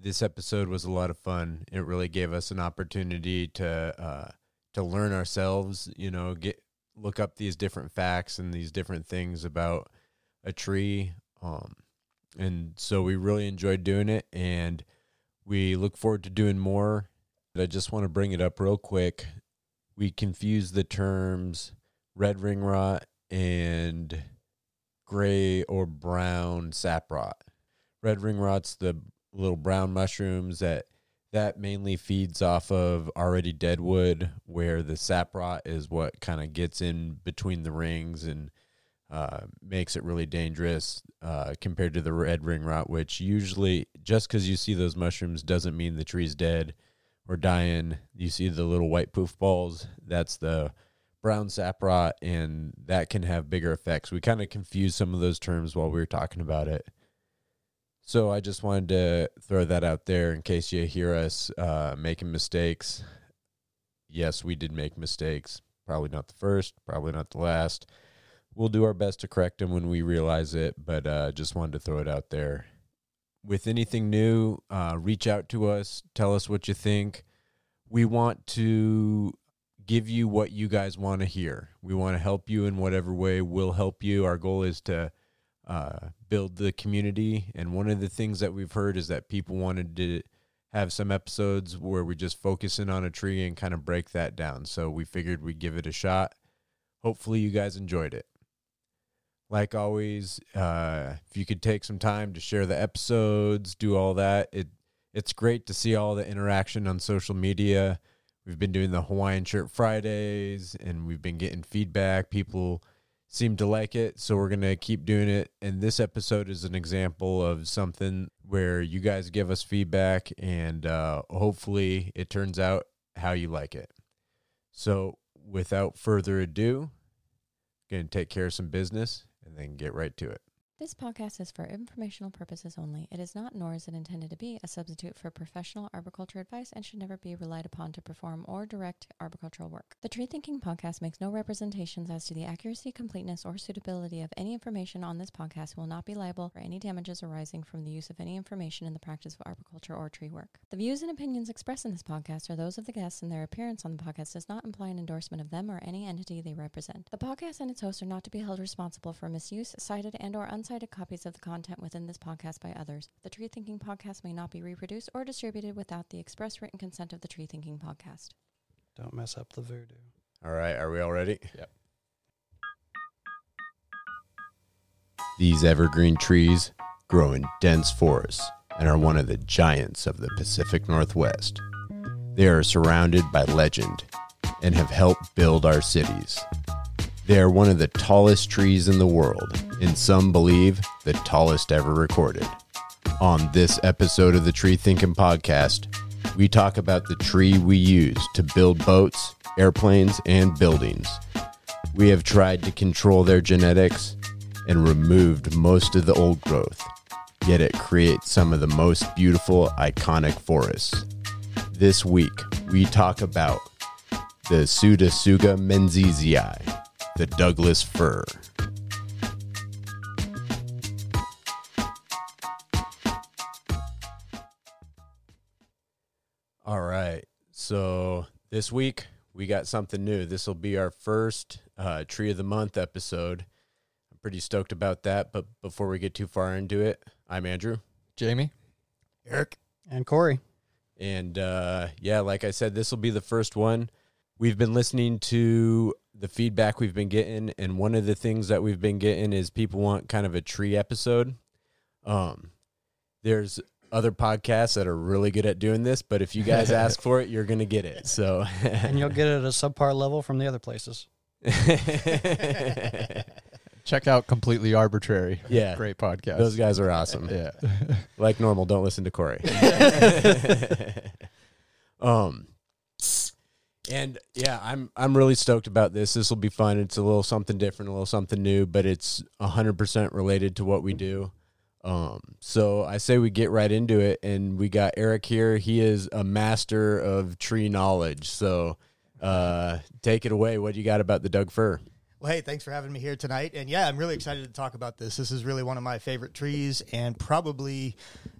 this episode was a lot of fun. It really gave us an opportunity to uh, to learn ourselves. You know, get look up these different facts and these different things about a tree. Um, and so we really enjoyed doing it, and we look forward to doing more. But I just want to bring it up real quick. We confuse the terms red ring rot and gray or brown sap rot. Red ring rot's the little brown mushrooms that that mainly feeds off of already dead wood, where the sap rot is what kind of gets in between the rings and uh, makes it really dangerous uh, compared to the red ring rot, which usually just because you see those mushrooms doesn't mean the tree's dead or dying. You see the little white poof balls, that's the brown sap rot, and that can have bigger effects. We kind of confused some of those terms while we were talking about it. So I just wanted to throw that out there in case you hear us uh, making mistakes. Yes, we did make mistakes. Probably not the first, probably not the last. We'll do our best to correct them when we realize it, but uh, just wanted to throw it out there. With anything new, uh, reach out to us. Tell us what you think. We want to give you what you guys want to hear. We want to help you in whatever way we'll help you. Our goal is to uh, build the community. And one of the things that we've heard is that people wanted to have some episodes where we just focus in on a tree and kind of break that down. So we figured we'd give it a shot. Hopefully, you guys enjoyed it. Like always, uh, if you could take some time to share the episodes, do all that, it it's great to see all the interaction on social media. We've been doing the Hawaiian Shirt Fridays, and we've been getting feedback. People seem to like it, so we're gonna keep doing it. And this episode is an example of something where you guys give us feedback, and uh, hopefully, it turns out how you like it. So, without further ado, gonna take care of some business and then get right to it. This podcast is for informational purposes only. It is not, nor is it intended to be, a substitute for professional arboriculture advice and should never be relied upon to perform or direct arboricultural work. The Tree Thinking Podcast makes no representations as to the accuracy, completeness, or suitability of any information on this podcast will not be liable for any damages arising from the use of any information in the practice of arboriculture or tree work. The views and opinions expressed in this podcast are those of the guests, and their appearance on the podcast does not imply an endorsement of them or any entity they represent. The podcast and its hosts are not to be held responsible for misuse, cited, and or uncited copies of the content within this podcast by others. The Tree Thinking Podcast may not be reproduced or distributed without the express written consent of the Tree Thinking Podcast. Don't mess up the voodoo. All right, are we all ready? Yep. These evergreen trees grow in dense forests and are one of the giants of the Pacific Northwest. They are surrounded by legend and have helped build our cities. They are one of the tallest trees in the world, and some believe the tallest ever recorded. On this episode of the Tree Thinking Podcast, we talk about the tree we use to build boats, airplanes, and buildings. We have tried to control their genetics and removed most of the old growth, yet it creates some of the most beautiful, iconic forests. This week, we talk about the Pseudotsuga menziesii, the Douglas fir. All right. So this week we got something new. This will be our first uh, Tree of the Month episode. I'm pretty stoked about that. But before we get too far into it, I'm Andrew. Jamie. Eric. And Corey. And uh, yeah, like I said, this will be the first one. We've been listening to the feedback we've been getting, and one of the things that we've been getting is people want kind of a tree episode. Um, there's other podcasts that are really good at doing this, but if you guys ask for it, you're gonna get it. So, and you'll get it at a subpar level from the other places. Check out Completely Arbitrary. Yeah. Great podcast. Those guys are awesome. Yeah. Like normal, don't listen to Corey. um, and yeah, I'm I'm really stoked about this. This will be fun. It's a little something different, a little something new, but it's hundred percent related to what we do. Um, so I say we get right into it, and we got Eric here. He is a master of tree knowledge. So, uh, take it away. What do you got about the Doug fir? Well, hey, thanks for having me here tonight. And yeah, I'm really excited to talk about this. This is really one of my favorite trees and probably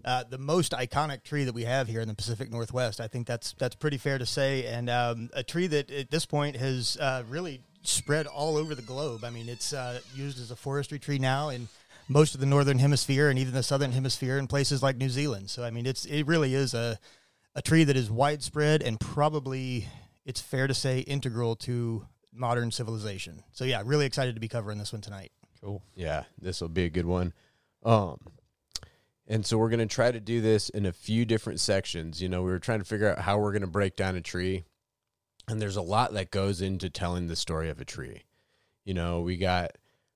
uh, the most iconic tree that we have here in the Pacific Northwest. I think that's that's pretty fair to say. And um, a tree that at this point has uh, really spread all over the globe. I mean, it's uh, used as a forestry tree now in most of the northern hemisphere and even the southern hemisphere in places like New Zealand. So I mean, it's it really is a a tree that is widespread and probably it's fair to say integral to modern civilization. So yeah, really excited to be covering this one tonight. Cool. Yeah, this will be a good one. Um, and so we're going to try to do this in a few different sections. You know, we were trying to figure out how we're going to break down a tree, and there's a lot that goes into telling the story of a tree. You know, we got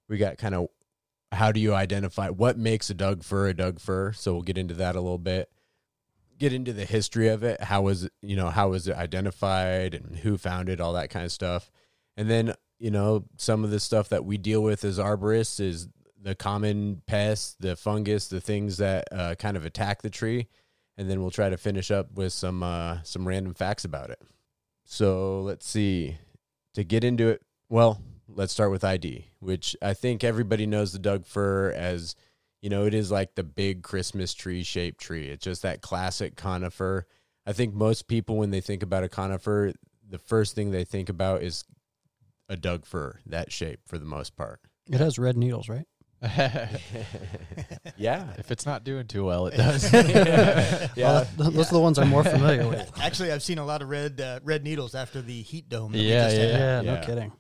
we got kind of how do you identify what makes a Doug fir a Doug fir? So we'll get into that a little bit. Get into the history of it. How was it, you know, how was it identified and who found it, all that kind of stuff. And then, you know, some of the stuff that we deal with as arborists is the common pests, the fungus, the things that uh, kind of attack the tree. And then we'll try to finish up with some uh, some random facts about it. So let's see. To get into it, well, let's start with ID, which I think everybody knows the Doug fir as, you know, it is like the big Christmas tree shaped tree. It's just that classic conifer. I think most people, when they think about a conifer, the first thing they think about is a Doug fir, that shape for the most part. It has red needles, right? yeah. if it's not doing too well, it does. yeah. Well, th- those are the ones I'm more familiar with. Actually, I've seen a lot of red uh, red needles after the heat dome. that we Yeah, just yeah, had. Yeah, Yeah. no kidding.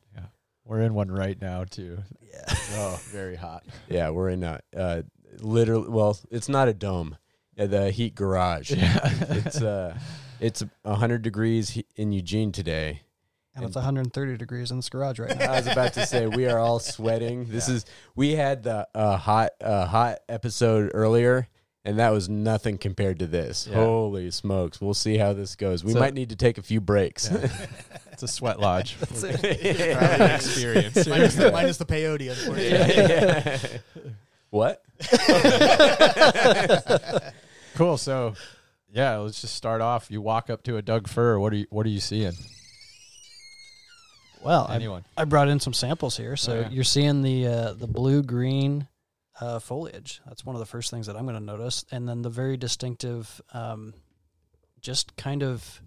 We're in one right now too. Yeah. Oh, very hot. Yeah, we're in a uh, literally. Well, it's not a dome. Yeah, the heat garage. Yeah. it's uh, it's hundred degrees in Eugene today. And it's 130 degrees in this garage right now. I was about to say we are all sweating. This is we had the uh, hot uh, hot episode earlier, and that was nothing compared to this. Yeah. Holy smokes! We'll see how this goes. We So- might need to take a few breaks. It's a sweat lodge. Yeah. experience. minus, the, minus the peyote, unfortunately. what? cool. So, yeah, let's just start off. You walk up to a Doug fir. What are you? What are you seeing? Well, I, Anyone? I brought in some samples here, so Oh, yeah. you're seeing the uh, the blue green uh, foliage. That's one of the first things that I'm going to notice, and then the very distinctive, um, just kind of.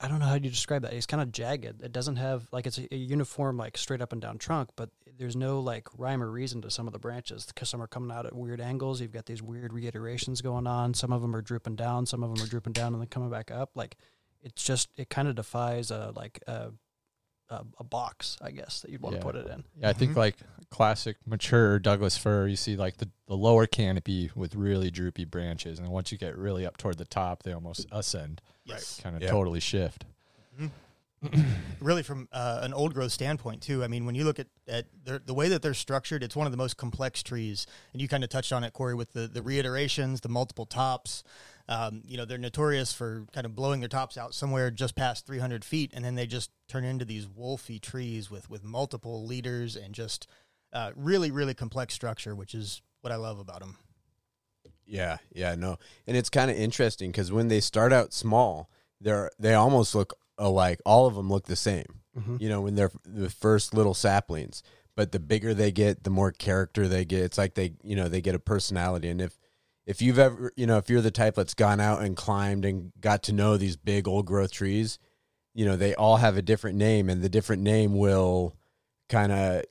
I don't know how you describe that. It's kind of jagged. It doesn't have like it's a, a uniform like straight up and down trunk, but there's no like rhyme or reason to some of the branches because some are coming out at weird angles. You've got these weird reiterations going on. Some of them are drooping down. Some of them are drooping down and then coming back up. Like it's just it kind of defies a like a a, a box, I guess, that you'd want Yeah. to put it in. Yeah, I think Mhm. like classic mature Douglas fir, you see like the, the lower canopy with really droopy branches, and then once you get really up toward the top, they almost ascend, Yes. kind of Yeah. totally shift. really from uh, an old growth standpoint too. I mean, when you look at, at their, the way that they're structured, it's one of the most complex trees. And you kind of touched on it, Corey, with the, the reiterations, the multiple tops. Um, you know, they're notorious for kind of blowing their tops out somewhere just past 300 feet, and then they just turn into these wolfy trees with with multiple leaders and just uh, really, really complex structure, which is what I love about them. Yeah, yeah, no, and it's kind of interesting because when they start out small, they're they almost look alike. All of them look the same. Mm-hmm. You know, when they're the first little saplings, but the bigger they get, the more character they get. It's like they, you know, they get a personality. And if if you've ever, you know, if you're the type that's gone out and climbed and got to know these big old growth trees, you know, they all have a different name, and the different name will kind of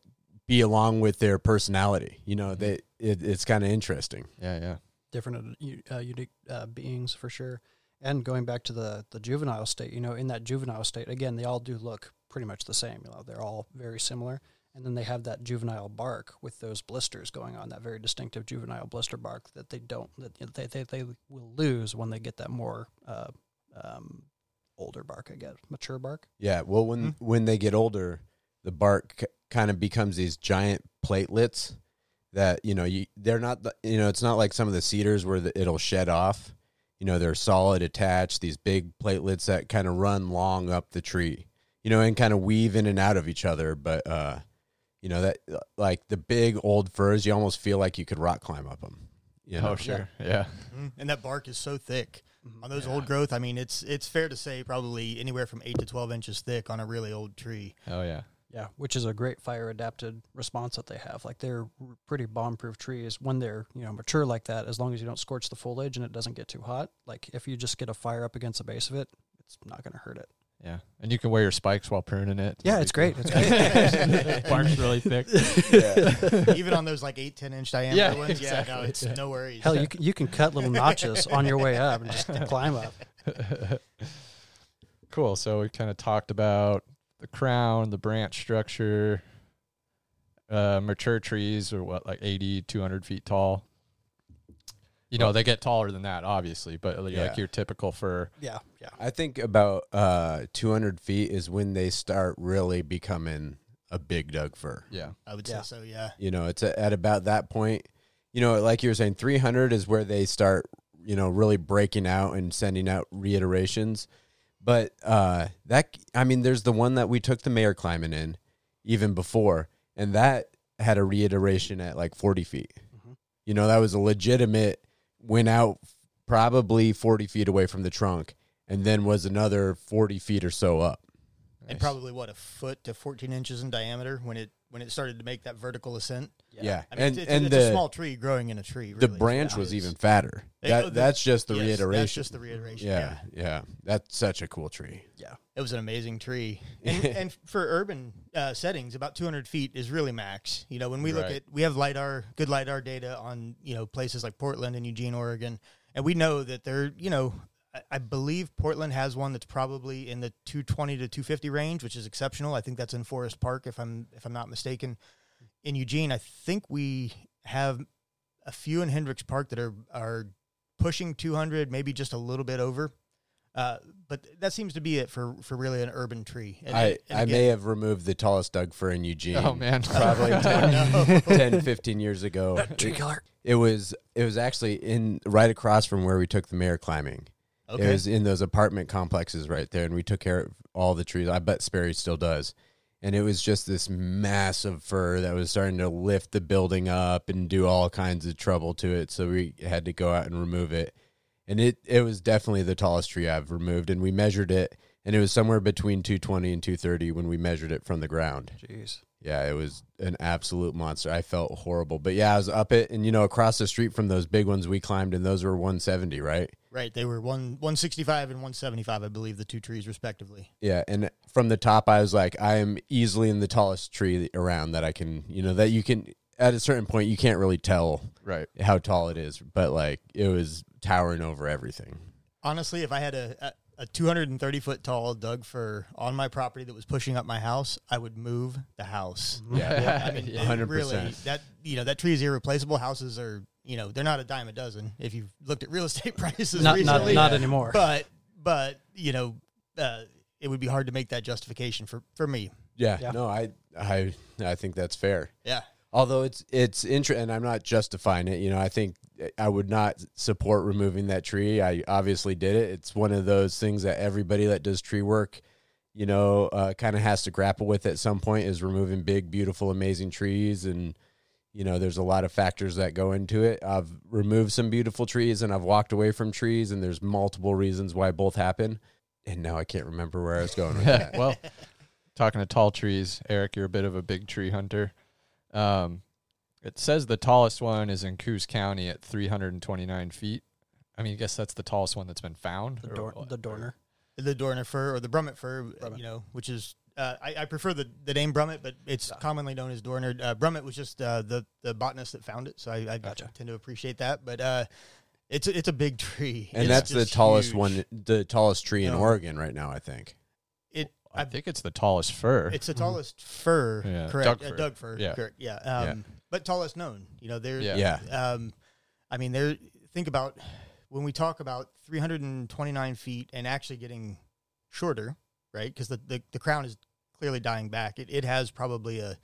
be along with their personality. You know, they it, it's kind of interesting. Yeah, yeah. different uh, u- uh, unique uh, beings for sure. And going back to the the juvenile state, you know, in that juvenile state, again, they all do look pretty much the same. You know, they're all very similar. And then they have that juvenile bark with those blisters going on, that very distinctive juvenile blister bark that they don't that they they, they will lose when they get that more uh, um, older bark, I guess, mature bark. Yeah, well, when when they get older, the bark c- kind of becomes these giant platelets that you know you they're not the, you know it's not like some of the cedars where the, it'll shed off. You know, they're solid attached. These big platelets that kind of run long up the tree. You know, and kind of weave in and out of each other. But uh, you know that like the big old firs, you almost feel like you could rock climb up them. You know? Oh, sure. Yeah. And that bark is so thick Mm-hmm. on those old growth. I mean, it's it's fair to say probably anywhere from eight to 12 inches thick on a really old tree. Oh, yeah. Yeah, which is a great fire adapted response that they have. Like they're pretty bomb proof trees when they're you know mature like that. As long as you don't scorch the foliage and it doesn't get too hot. Like if you just get a fire up against the base of it, it's not going to hurt it. Yeah, and you can wear your spikes while pruning it. Yeah, it's great. It's great. Bark's really thick. Even on those like eight, 10 inch diameter Yeah, ones. Yeah, no, it's Yeah. no worries. Hell, you can, you can cut little notches on your way up and just climb up. cool. So we kind of talked about the crown, the branch structure. Uh, mature trees are what, like 80, 200 feet tall. You know, they get taller than that, obviously, but like Yeah. your typical fir. Yeah, yeah. I think about uh, 200 feet is when they start really becoming a big Doug fir. Yeah. I would Yeah. say so, yeah. You know, it's at about that point. You know, like you were saying, 300 is where they start, you know, really breaking out and sending out reiterations. But uh, that, I mean, there's the one that we took the mayor climbing in even before, and that had a reiteration at like 40 feet. Mhm. You know, that was a legitimate, went out probably 40 feet away from the trunk, and then was another 40 feet or so up. And Nice. probably what a foot to 14 inches in diameter when it when it started to make that vertical ascent. Yeah. I mean, and it's, it's, and it's the, a small tree growing in a tree. the branch Yeah, was even fatter. That, oh, the- that's just the yes, reiteration. That's just the reiteration. yeah, yeah, That's such a cool tree. Yeah, it was an amazing tree, and, and for urban uh, settings, about 200 feet is really max. You know, when we look Right. at, we have lidar, good lidar data on you know places like Portland and Eugene, Oregon, and we know that they're you know, I, I believe Portland has one that's probably in the 220 to 250 range, which is exceptional. I think that's in Forest Park, if I'm if I'm not mistaken. In Eugene, I think we have a few in Hendricks Park that are are pushing 200, maybe just a little bit over. Uh, but that seems to be it for, for really an urban tree. And, I, and I may have removed the tallest Doug fir in Eugene. Oh, man. probably Oh, 10, no. 10, 15 years ago. Tree killer. It was it was actually in right across from where we took the mayor climbing. Okay. It was in those apartment complexes right there, and we took care of all the trees. I bet Sperry still does. And it was just this massive fir that was starting to lift the building up and do all kinds of trouble to it. So we had to go out and remove it. And it, it was definitely the tallest tree I've removed. And we measured it, and it was somewhere between 220 and 230 when we measured it from the ground. Jeez. Yeah, it was an absolute monster. I felt horrible. But yeah, I was up it and you know, across the street from those big ones we climbed and those were 170, right? right. They were one 165 and 175, I believe, the two trees respectively. Yeah, and from the top I was like I am easily in the tallest tree around that I can, you know, that you can at a certain point you can't really tell Right. how tall it is, but like it was towering over everything. Honestly, if I had a, a, a 230 foot tall Doug fir on my property that was pushing up my house, I would move the house. Yeah. I mean, it 100%. really that you know that tree is irreplaceable. Houses are you know they're not a dime a dozen. If you've looked at real estate prices Not, not, not anymore. but but you know uh, it would be hard to make that justification for for me. Yeah, Yeah. no, I I I think that's fair. Yeah, Although it's it's interesting, and I'm not justifying it. You know, I think I would not support removing that tree. I obviously did it. It's one of those things that everybody that does tree work, you know, uh, kind of has to grapple with at some point. Is removing big, beautiful, amazing trees, and you know, there's a lot of factors that go into it. I've removed some beautiful trees, and I've walked away from trees, and there's multiple reasons why both happen. And now I can't remember where I was going with that. well, talking to tall trees, Eric, you're a bit of a big tree hunter. Um, it says the tallest one is in Coos County at 329 feet. I mean, I guess that's the tallest one that's been found. the, or Dor- what? the Doerner. the Doerner fir or the Brummett fir, Brummett. you know, which is uh, I, I prefer the, the name Brummett, but it's commonly known as Doerner. Uh, Brummett was just uh, the the botanist that found it, so I, I Gotcha. tend to appreciate that. But uh, it's a, it's a big tree, and It's that's the tallest huge. one, the tallest tree in No. Oregon right now. I think. It I I, think it's the tallest fir. it's the tallest fir, Yeah, correct? Doug uh, fir. Doug fir, Yeah. correct? Yeah, um, but tallest known. You know, there. Yeah. Yeah. Um, I mean, there. Think about when we talk about 329 feet and actually getting shorter, right? Because the, the the crown is clearly dying back. It it has probably a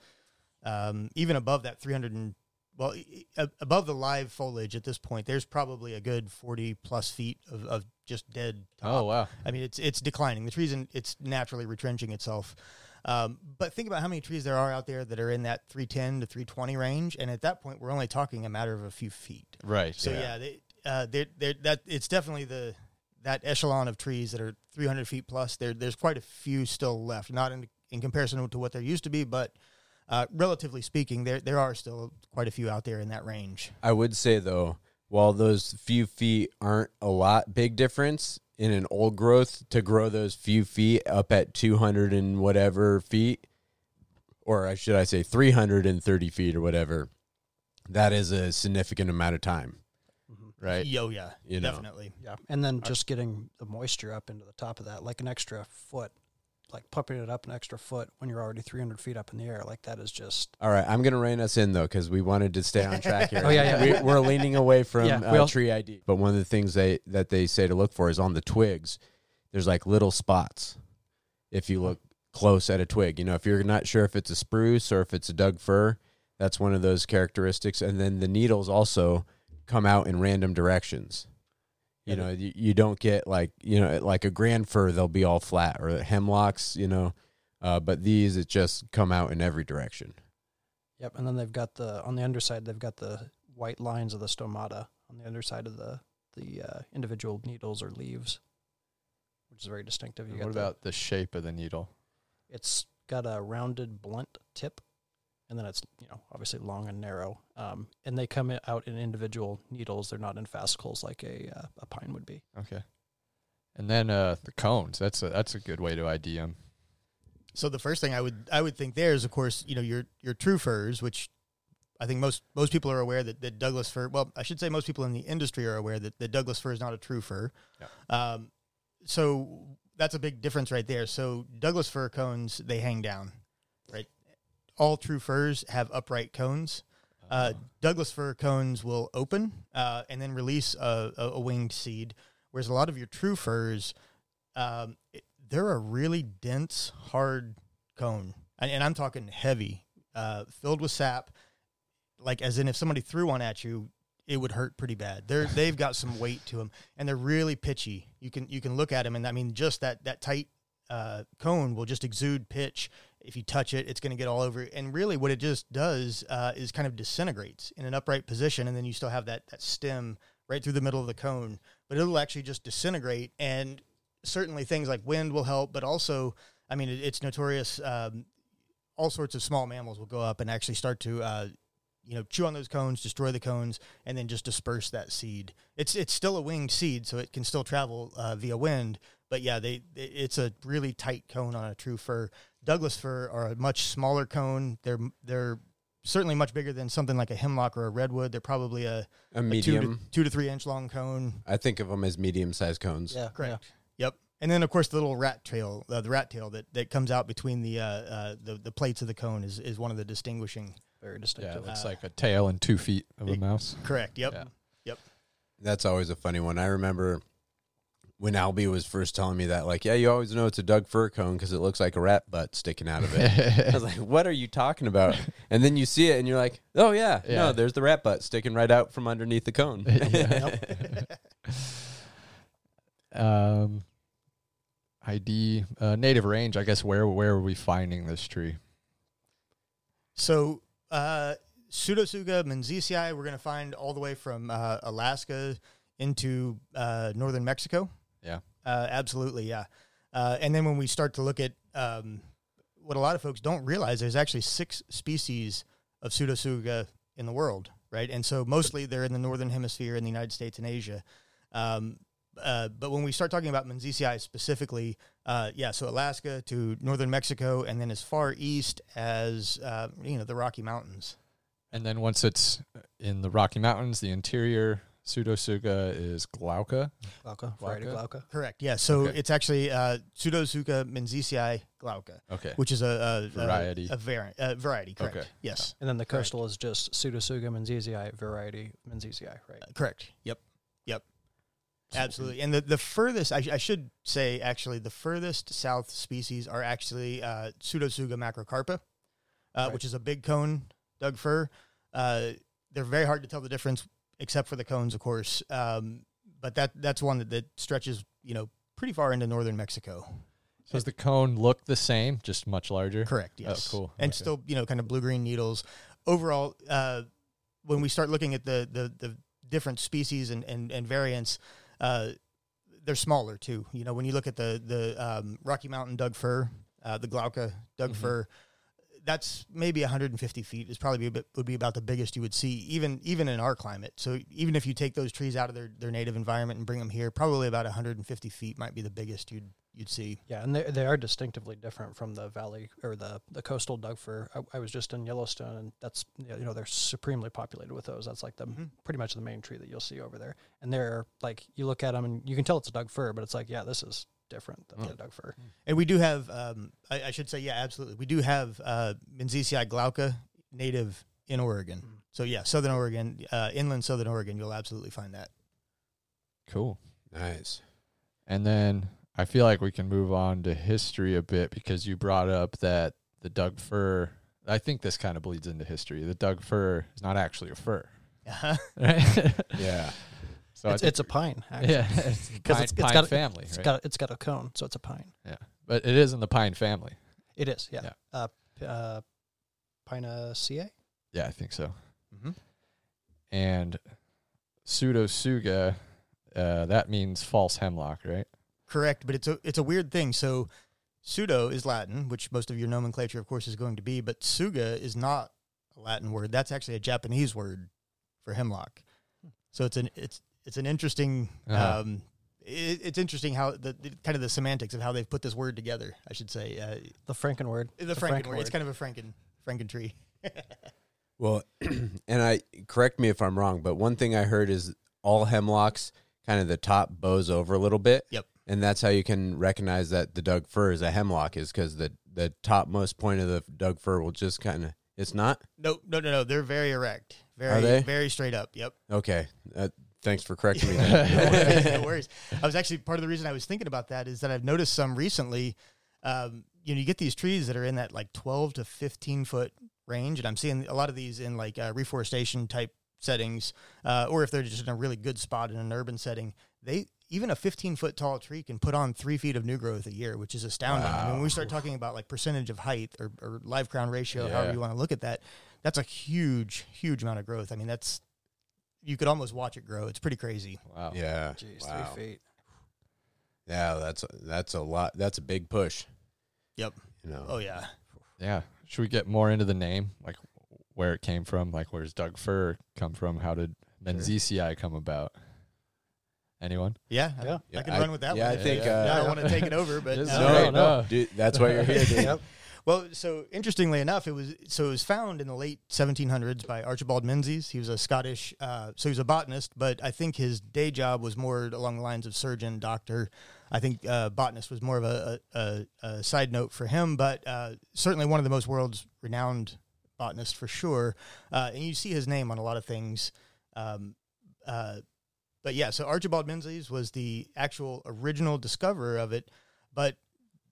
um, even above that 300 and well i- i- above the live foliage at this point. There's probably a good 40 plus feet of, of just dead. Top. oh wow, I mean, it's it's declining. The trees, in, it's naturally retrenching itself. Um, but think about how many trees there are out there that are in that 310 to 320 range, and at that point, we're only talking a matter of a few feet. right? So Yeah. yeah, they, uh, they're, they're, that it's definitely the that echelon of trees that are 300 feet plus. There, there's quite a few still left. Not in, in comparison to what there used to be, but uh, relatively speaking, there there are still quite a few out there in that range. I would say though, while those few feet aren't a lot big difference in an old growth to grow those few feet up at 200 and whatever feet, or I should I say 330 feet or whatever, that is a significant amount of time, mm-hmm. right? Yo, yeah, You know. definitely. Yeah, and then just getting the moisture up into the top of that, like an extra foot, like pumping it up an extra foot when you're already 300 feet up in the air, like that is just All right, I'm gonna rein us in though because we wanted to stay on track here. Oh, yeah, yeah. We, we're leaning away from Yeah, uh, tree ID. But one of the things they that they say to look for is on the twigs. There's like little spots. If you look close at a twig, you know, if you're not sure if it's a spruce or if it's a Doug fir, that's one of those characteristics. And then the needles also come out in random directions. You Yeah, know, you, you don't get like you know like a grand fir, they'll be all flat or hemlocks. You know, uh, but these it just come out in every direction. Yep, and then they've got the on the underside they've got the white lines of the stomata on the underside of the the uh, individual needles or leaves, which is very distinctive. You And got what the- about the shape of the needle? it's got a rounded blunt tip, and then it's you know obviously long and narrow. Um, and they come out in individual needles. They're not in fascicles like a uh, a pine would be. Okay. And then uh, the cones. That's a that's a good way to ID them. So the first thing I would I would think there is, of course, you know your your true firs, which I think most most people are aware that, that Douglas fir. Well, I should say most people in the industry are aware that, that Douglas fir is not a true fir. Um, so that's a big difference right there. So Douglas fir cones they hang down, right? All true firs have upright cones. Uh, Douglas fir cones will open uh, and then release a, a, a winged seed, whereas a lot of your true firs, um, it- they're a really dense, hard cone, and, and I'm talking heavy, uh, filled with sap. Like as in, if somebody threw one at you, it would hurt pretty bad. They're they've got some weight to them, and they're really pitchy. You can you can look at them, and I mean, just that that tight uh, cone will just exude pitch. If you touch it, it's going to get all over. And really, what it just does uh, is kind of disintegrates in an upright position, and then you still have that that stem right through the middle of the cone. But it'll actually just disintegrate, and certainly things like wind will help. But also, I mean, it, it's notorious. Um, all sorts of small mammals will go up and actually start to. Uh, you know, chew on those cones, destroy the cones, and then just disperse that seed. It's it's still a winged seed, so it can still travel uh, via wind. But yeah, they it's a really tight cone on a true fir. Douglas fir are a much smaller cone. They're they're certainly much bigger than something like a hemlock or a redwood. They're probably a, A a two, medium. to, two to three inch long cone. I think of them as medium-sized cones. Yeah, Correct. Yep. And then of course the little rat tail, uh, the rat tail that, that comes out between the uh, uh, the the plates of the cone is, is one of the distinguishing. very Yeah, distinctive. it looks Uh, like a tail and two feet of a mouse. Correct. Yep. Yeah. That's always a funny one. I remember when Albie was first telling me that, like, yeah, you always know it's a Doug fir cone because it looks like a rat butt sticking out of it. I was like, what are you talking about? And then you see it and you're like, oh, yeah, Yeah. no, there's the rat butt sticking right out from underneath the cone. um, ID uh, native range. I guess where where are we finding this tree? So, uh, Pseudotsuga menziesii, we're going to find all the way from uh, Alaska into uh, northern Mexico. Yeah. Uh, absolutely, yeah. Uh, and then when we start to look at um, what a lot of folks don't realize, there's actually six species of pseudotsuga in the world, right? And so mostly they're in the northern hemisphere in the United States and Asia. Um, uh, but when we start talking about menziesii specifically, uh, yeah, so Alaska to northern Mexico, and then as far east as uh, you know the Rocky Mountains. And then once it's in the Rocky Mountains, the interior pseudotsuga is glauca. Glauca, variety Glauca? glauca. Correct. Yeah. So Okay. it's actually uh, Pseudotsuga menziesii glauca, Okay. which is a, a Variety. a, a variant, uh, variety. Correct. Okay. Yes. And then the coastal is just Pseudotsuga menziesii variety menziesii, right? Uh, correct. Yep. Yep. Absolutely. And the, the furthest, I, sh- I should say, actually, the furthest south species are actually uh, Pseudotsuga macrocarpa, uh, Right. which is a big cone Doug fir. Uh, they're very hard to tell the difference, except for the cones, of course. Um, but that that's one that, that stretches, you know, pretty far into northern Mexico. So does the cone look the same, just much larger? Correct. Oh, Yes. cool. And Okay. still, you know, kind of blue green needles. Overall, uh, when we start looking at the the, the different species and, and, and variants, uh, they're smaller too. You know, when you look at the the um, Rocky Mountain Doug fir, uh, the Glauca Doug Mhm. fir. That's maybe 150 feet. Is probably a bit, would be about the biggest you would see, even even in our climate. So even if you take those trees out of their, their native environment and bring them here, probably about 150 feet might be the biggest you'd you'd see. Yeah, and they they are distinctively different from the valley or the the coastal Doug fir. I, I was just in Yellowstone, and that's you know they're supremely populated with those. That's like the Mhm. pretty much the main tree that you'll see over there. And they're like you look at them and you can tell it's a Doug fir, but it's like yeah, this is different than Oh. the Doug fir. And we do have, um, I, I should say, yeah, absolutely. We do have uh, Menziesii glauca native in Oregon. Mhm. So yeah, Southern Oregon, uh, inland Southern Oregon, you'll absolutely find that. Cool. Nice. And then I feel like we can move on to history a bit because you brought up that the Doug fir. I think this kind of bleeds into history. The Doug fir is not actually a fir, right? Yeah. so it's, think- it's a pine. Actually. yeah, it's the 'Cause pine, it's- it's pine got a- family, It's right? got it's got a cone, so it's a pine. Yeah, but it is in the pine family. It is, yeah. Yeah. Uh, p- uh, Pinaceae. Yeah, I think so. Mm-hmm. And pseudotsuga, uh, that means false hemlock, right? Correct, but it's a it's a weird thing. So pseudo is Latin, which most of your nomenclature, of course, is going to be, but tsuga is not a Latin word. That's actually a Japanese word for hemlock. So it's an it's it's an interesting. Uh-huh. Um, it, it's interesting how the, the kind of the semantics of how they've put this word together. I should say uh, The Franken word. the, Franken word. It's kind of a Franken Franken tree. Well, and I correct me if I'm wrong, but one thing I heard is all hemlocks kind of the top bows over a little bit. Yep. And that's how you can recognize that the Doug fir is a hemlock is because the the topmost point of the Doug fir will just kind of it's not No, no, no, no. They're very erect. Very, Are they? very straight up. Yep. okay. Uh, thanks for correcting me. no, worries, no worries. I was actually part of the reason I was thinking about that is that I've noticed some recently. Um, you know, you get these trees that are in that like 12 to 15 foot range, and I'm seeing a lot of these in like uh, reforestation type settings, uh, or if they're just in a really good spot in an urban setting. They even a 15 foot tall tree can put on three feet of new growth a year, which is astounding. I mean, when we start talking about like percentage of height or, or live crown ratio, however you want to look at that, that's a huge, huge amount of growth. I mean, that's you could almost watch it grow. It's pretty crazy. Wow. yeah. Jeez, Wow. three feet. Yeah, that's that's a lot. That's a big push. Yep. You know. Oh yeah. Yeah. Should we get more into the name, like where it came from? Like where's Doug Fir come from? How did Menziesii come about? Anyone? Yeah, I- Yeah. I, can I- run with that yeah, one. I think, yeah, uh, I don't want to take it over, but uh, no, no, no. Dude, that's why you're here. Yep. Well, so interestingly enough, it was so it was found in the late 1700s by Archibald Menzies. He was a Scottish, uh, so he was a botanist, but I think his day job was more along the lines of surgeon, doctor. I think uh, botanist was more of a, a, a, side note for him, but uh, certainly one of the most world's renowned botanists for sure. Uh, and you see his name on a lot of things. Um, uh, but yeah, so Archibald Menzies was the actual original discoverer of it, but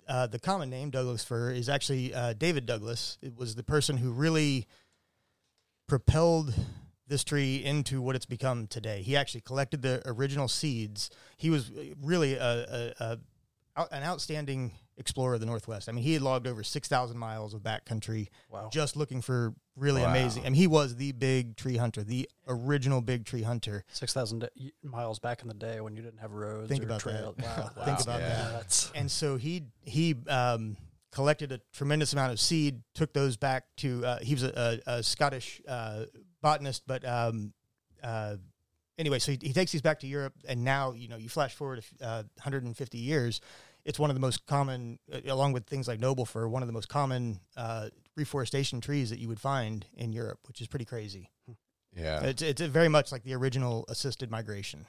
uh, the common name Douglas fir is actually uh, David Douglas. It was the person who really propelled this tree into what it's become today. He actually collected the original seeds. He was really a, a, a an outstanding explorer of the Northwest. I mean, he had logged over six thousand miles of backcountry Wow. just looking for really Wow. amazing. I mean, he was the big tree hunter, the original big tree hunter. Six thousand miles back in the day when you didn't have roads. Think about that. trail. Wow. Think about Yeah. that. And so he he um, collected a tremendous amount of seed, took those back to. Uh, he was a, a, a Scottish uh, botanist, but um, uh, anyway, so he, he takes these back to Europe, and now you know you flash forward uh, 150 years. It's one of the most common, uh, along with things like noble fir, one of the most common uh, reforestation trees that you would find in Europe, which is pretty crazy. Yeah. It's it's very much like the original assisted migration.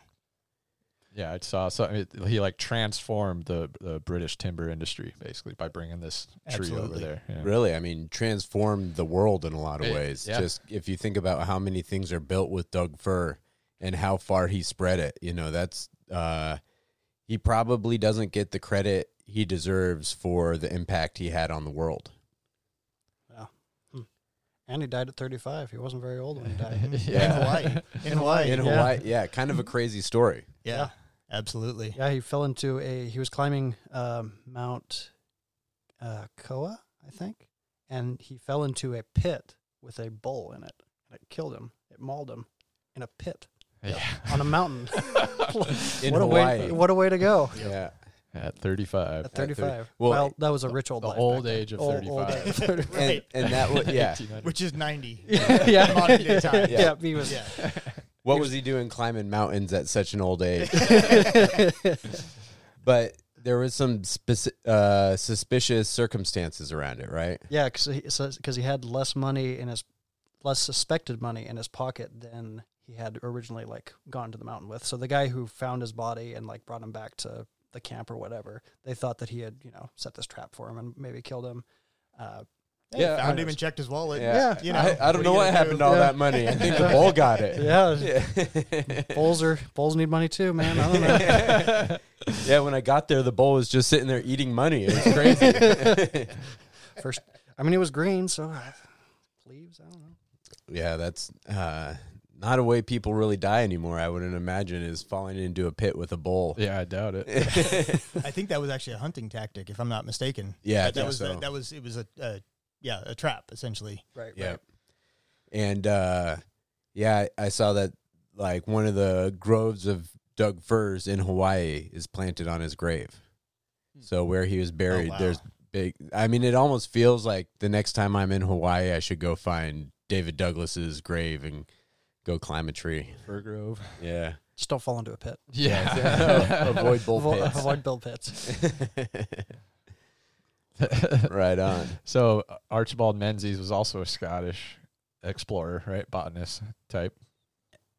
Yeah, I saw something. He like transformed the the British timber industry basically by bringing this tree over there. Yeah. Really, I mean, transformed the world in a lot of Eh, ways. yeah. Just if you think about how many things are built with Doug fir and how far he spread it, you know, that's uh he probably doesn't get the credit he deserves for the impact he had on the world. Yeah, and he died at thirty five. He wasn't very old when he died. Yeah. In Hawaii. In Hawaii. In Yeah. Hawaii, yeah, kind of a crazy story. Yeah, Yeah. absolutely. yeah, he fell into a. He was climbing um, Mount uh, Koa, I think, and he fell into a pit with a bull in it, and it killed him. It mauled him in a pit Yeah. on a mountain. In what a Hawaii. way! What a way to go! Yeah. at 35. At 35. well, Well, that was a rich old the life old back age of Old- old 35. age 35. and, Right. and that was yeah. 1800. which is 90. yeah. Modern day time. yeah. he was. Yeah. What was he doing climbing mountains at such an old age? but there was some speci- uh, suspicious circumstances around it, right? Yeah, because he, so, 'cause he had less money in his, less suspected money in his pocket than he had originally like gone to the mountain with. So the guy who found his body and like brought him back to the camp or whatever, they thought that he had you know set this trap for him and maybe killed him. Uh, Yeah, Yeah, found I- him and checked his wallet. Yeah. you know. I, I don't are know what happened do? to all Yeah. that money. I think the bull got it. yeah, Yeah. bulls are bulls need money too, man. I don't know. yeah, when I got there, the bull was just sitting there eating money. It was crazy. First, I mean, it was green, so uh, leaves. I don't know. yeah, that's uh, not a way people really die anymore. I wouldn't imagine is falling into a pit with a bull. Yeah, I doubt it. I think that was actually a hunting tactic, if I'm not mistaken. Yeah, I that, was so. that, that was it was a uh, yeah a trap essentially. Right. Yeah. And uh yeah, I I saw that like one of the groves of Doug firs in Hawaii is planted on his grave. So where he was buried, wow. there's big I mean it almost feels like the next time I'm in Hawaii I should go find David Douglas's grave and go climb a tree. Fir Grove. Yeah. Just don't fall into a pit. Yeah. Avoid bull Avo- pits. Avoid bull pits. right on. so uh, Archibald Menzies was also a Scottish explorer, right? Botanist type.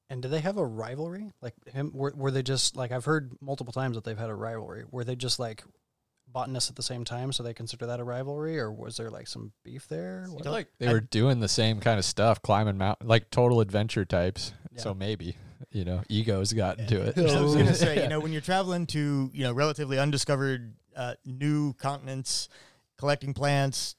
And do they have a rivalry? Like him? Were, were they just like I've heard multiple times that they've had a rivalry? Were they just like botanists at the same time, so they consider that a rivalry, or was there like some beef there? What- like they I- were doing the same kind of stuff, climbing mountain, like total adventure types. Yeah. So maybe, you know, egos got into it. I was going to say, you know, when you're traveling to you know relatively undiscovered uh, new continents, collecting plants,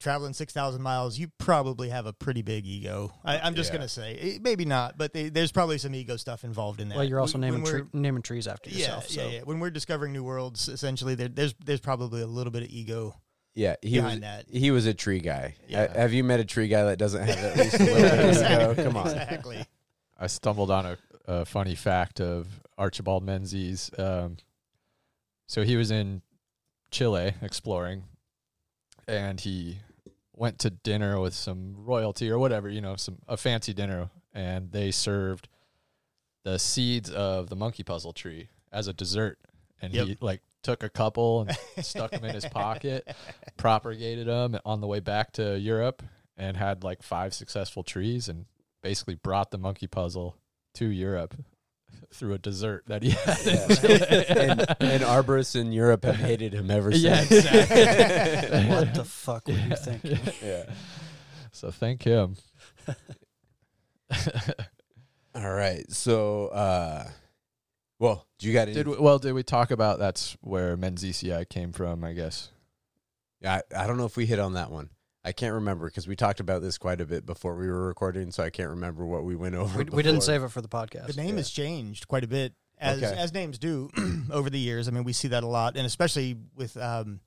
traveling six thousand miles, you probably have a pretty big ego. I, I'm just Yeah. going to say, Eh, maybe not, but they, there's probably some ego stuff involved in that. well, you're also When- naming tre- naming trees after Yeah, yourself. yeah, so. yeah. When we're discovering new worlds, essentially, there, there's there's probably a little bit of ego Yeah, he was behind that. he was a tree guy. Yeah. Ha- Have you met a tree guy that doesn't have at least a little bit of ego? Come on. exactly. I stumbled on a, a funny fact of Archibald Menzies. Um, so he was in Chile exploring, and he went to dinner with some royalty or whatever, you know, some a fancy dinner, and they served the seeds of the monkey puzzle tree as a dessert, and he like took a couple and stuck them in his pocket, propagated them on the way back to Europe, and had like five successful trees, and basically brought the monkey puzzle to Europe through a dessert that he had. Yeah. And, and arborists in Europe have hated him ever since. Yeah, exactly. what the fuck were you thinking? yeah. So thank him. All right. So, uh, well, do you got any? Did we, well? Did we talk about that's where Menziesii came from? I guess. I, I don't know if we hit on that one. I can't remember because we talked about this quite a bit before we were recording, so I can't remember what we went over. We, we didn't save it for the podcast. The name Yeah. has changed quite a bit as Okay. as names do over the years. I mean, we see that a lot, and especially with um,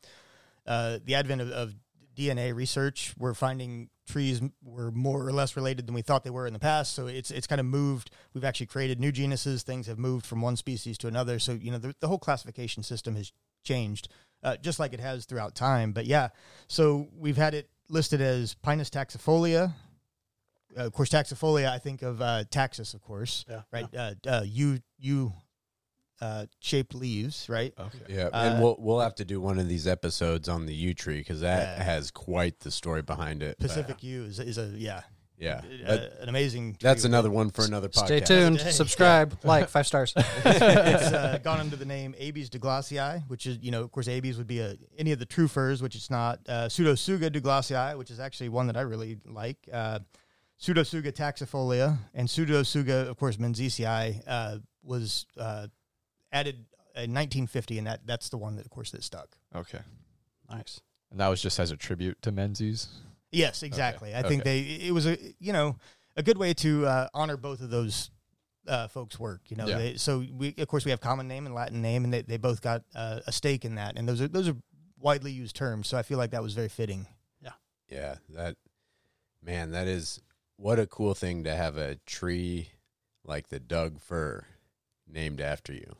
uh, the advent of, of DNA research, we're finding trees were more or less related than we thought they were in the past. So it's it's kind of moved. We've actually created new genuses. Things have moved from one species to another. So you know the, the whole classification system has changed, uh, just like it has throughout time. But yeah, so we've had it listed as Pinus taxifolia. Uh, of course, taxifolia. I think of uh, taxus, of course Yeah. right? Uh, uh, yew yew uh, shaped leaves, right? Okay. Yeah, Uh, and we'll we'll have to do one of these episodes on the yew tree because that Yeah. has quite the story behind it. but- Pacific yew is, is a yeah, yeah, uh, But an amazing. that's another one for another podcast. Stay tuned. Hey. Subscribe. Like five stars. it's uh, gone under the name Abies douglasii, which is you know of course Abies would be a, any of the true firs, which it's not. Uh, Pseudotsuga douglasii, which is actually one that I really like. Uh, Pseudotsuga taxifolia and Pseudotsuga, of course, menziesii uh, was uh, added in 1950, and that that's the one that of course that stuck. Okay. nice. And that was just as a tribute to Menzies. Yes, exactly. I think they it was a you know a good way to uh, honor both of those uh, folks' work. You know, Yeah. they, so we of course we have common name and Latin name, and they, they both got uh, a stake in that, and those are those are widely used terms. So I feel like that was very fitting. Yeah. Yeah, that man, that is what a cool thing to have a tree like the Doug fir named after you.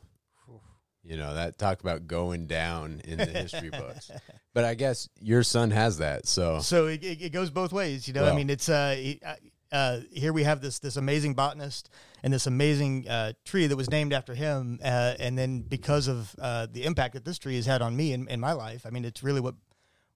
You know that talk about going down in the history books. But I guess your son has that, so So it, it, it goes both ways, you know. I mean, it's uh, uh, uh, here we have this this amazing botanist and this amazing uh, tree that was named after him, uh, and then because of uh, the impact that this tree has had on me in, in my life, I mean, it's really what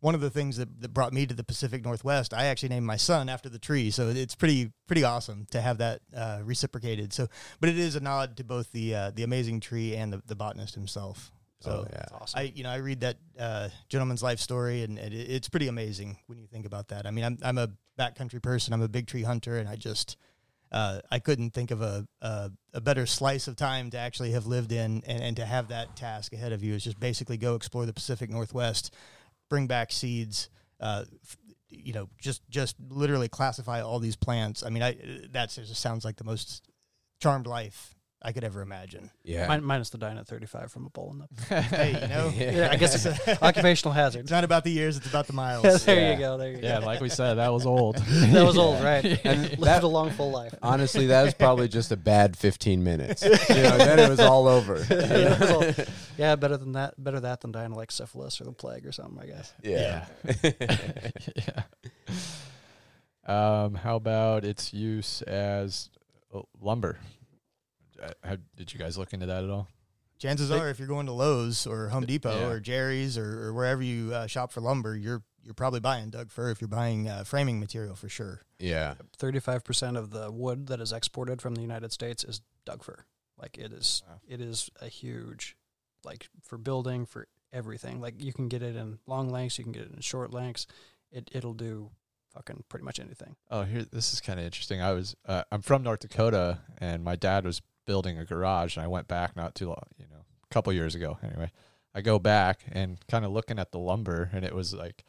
one of the things that, that brought me to the Pacific Northwest. I actually named my son after the tree, so it's pretty pretty awesome to have that uh, reciprocated. So, but it is a nod to both the uh, the amazing tree and the, the botanist himself. So Oh, yeah. Awesome. I, you know, I read that uh, gentleman's life story, and, and it, it's pretty amazing when you think about that. I mean, I'm I'm a backcountry person. I'm a big tree hunter, and I just uh, I couldn't think of a, a a better slice of time to actually have lived in, and, and to have that task ahead of you is just basically go explore the Pacific Northwest, bring back seeds. Uh, you know, just just literally classify all these plants. I mean, I that sounds like the most charmed life I could ever imagine. yeah. Min- minus the dying at 35 from a bull in the. Hey, you know, Yeah, I guess it's an occupational hazard. It's not about the years; it's about the miles. there Yeah. you go. There you go. Yeah, like we said, that was old. that was old, right? And Lived that- a long, full life. Honestly, that was probably just a bad 15 minutes. You know, then it was all over. Was all- yeah, better than that. Better that than dying of like syphilis or the plague or something. I guess. yeah. yeah. Um, how about its use as uh, lumber? Uh, how, did you guys look into that at all? Chances They- are, if you're going to Lowe's or Home Depot Yeah. or Jerry's or, or wherever you uh, shop for lumber, you're you're probably buying Doug fir if you're buying uh, framing material for sure. yeah. Thirty-five percent of the wood that is exported from the United States is Doug fir. Like it is, Wow. it is a huge, like for building for everything. Like you can get it in long lengths, you can get it in short lengths. It it'll do fucking pretty much anything. Oh, here this is kind of interesting. I was uh, I'm from North Dakota, and my dad was building a garage, and I went back not too long, you know, a couple years ago. Anyway, I go back and kind of looking at the lumber, and it was like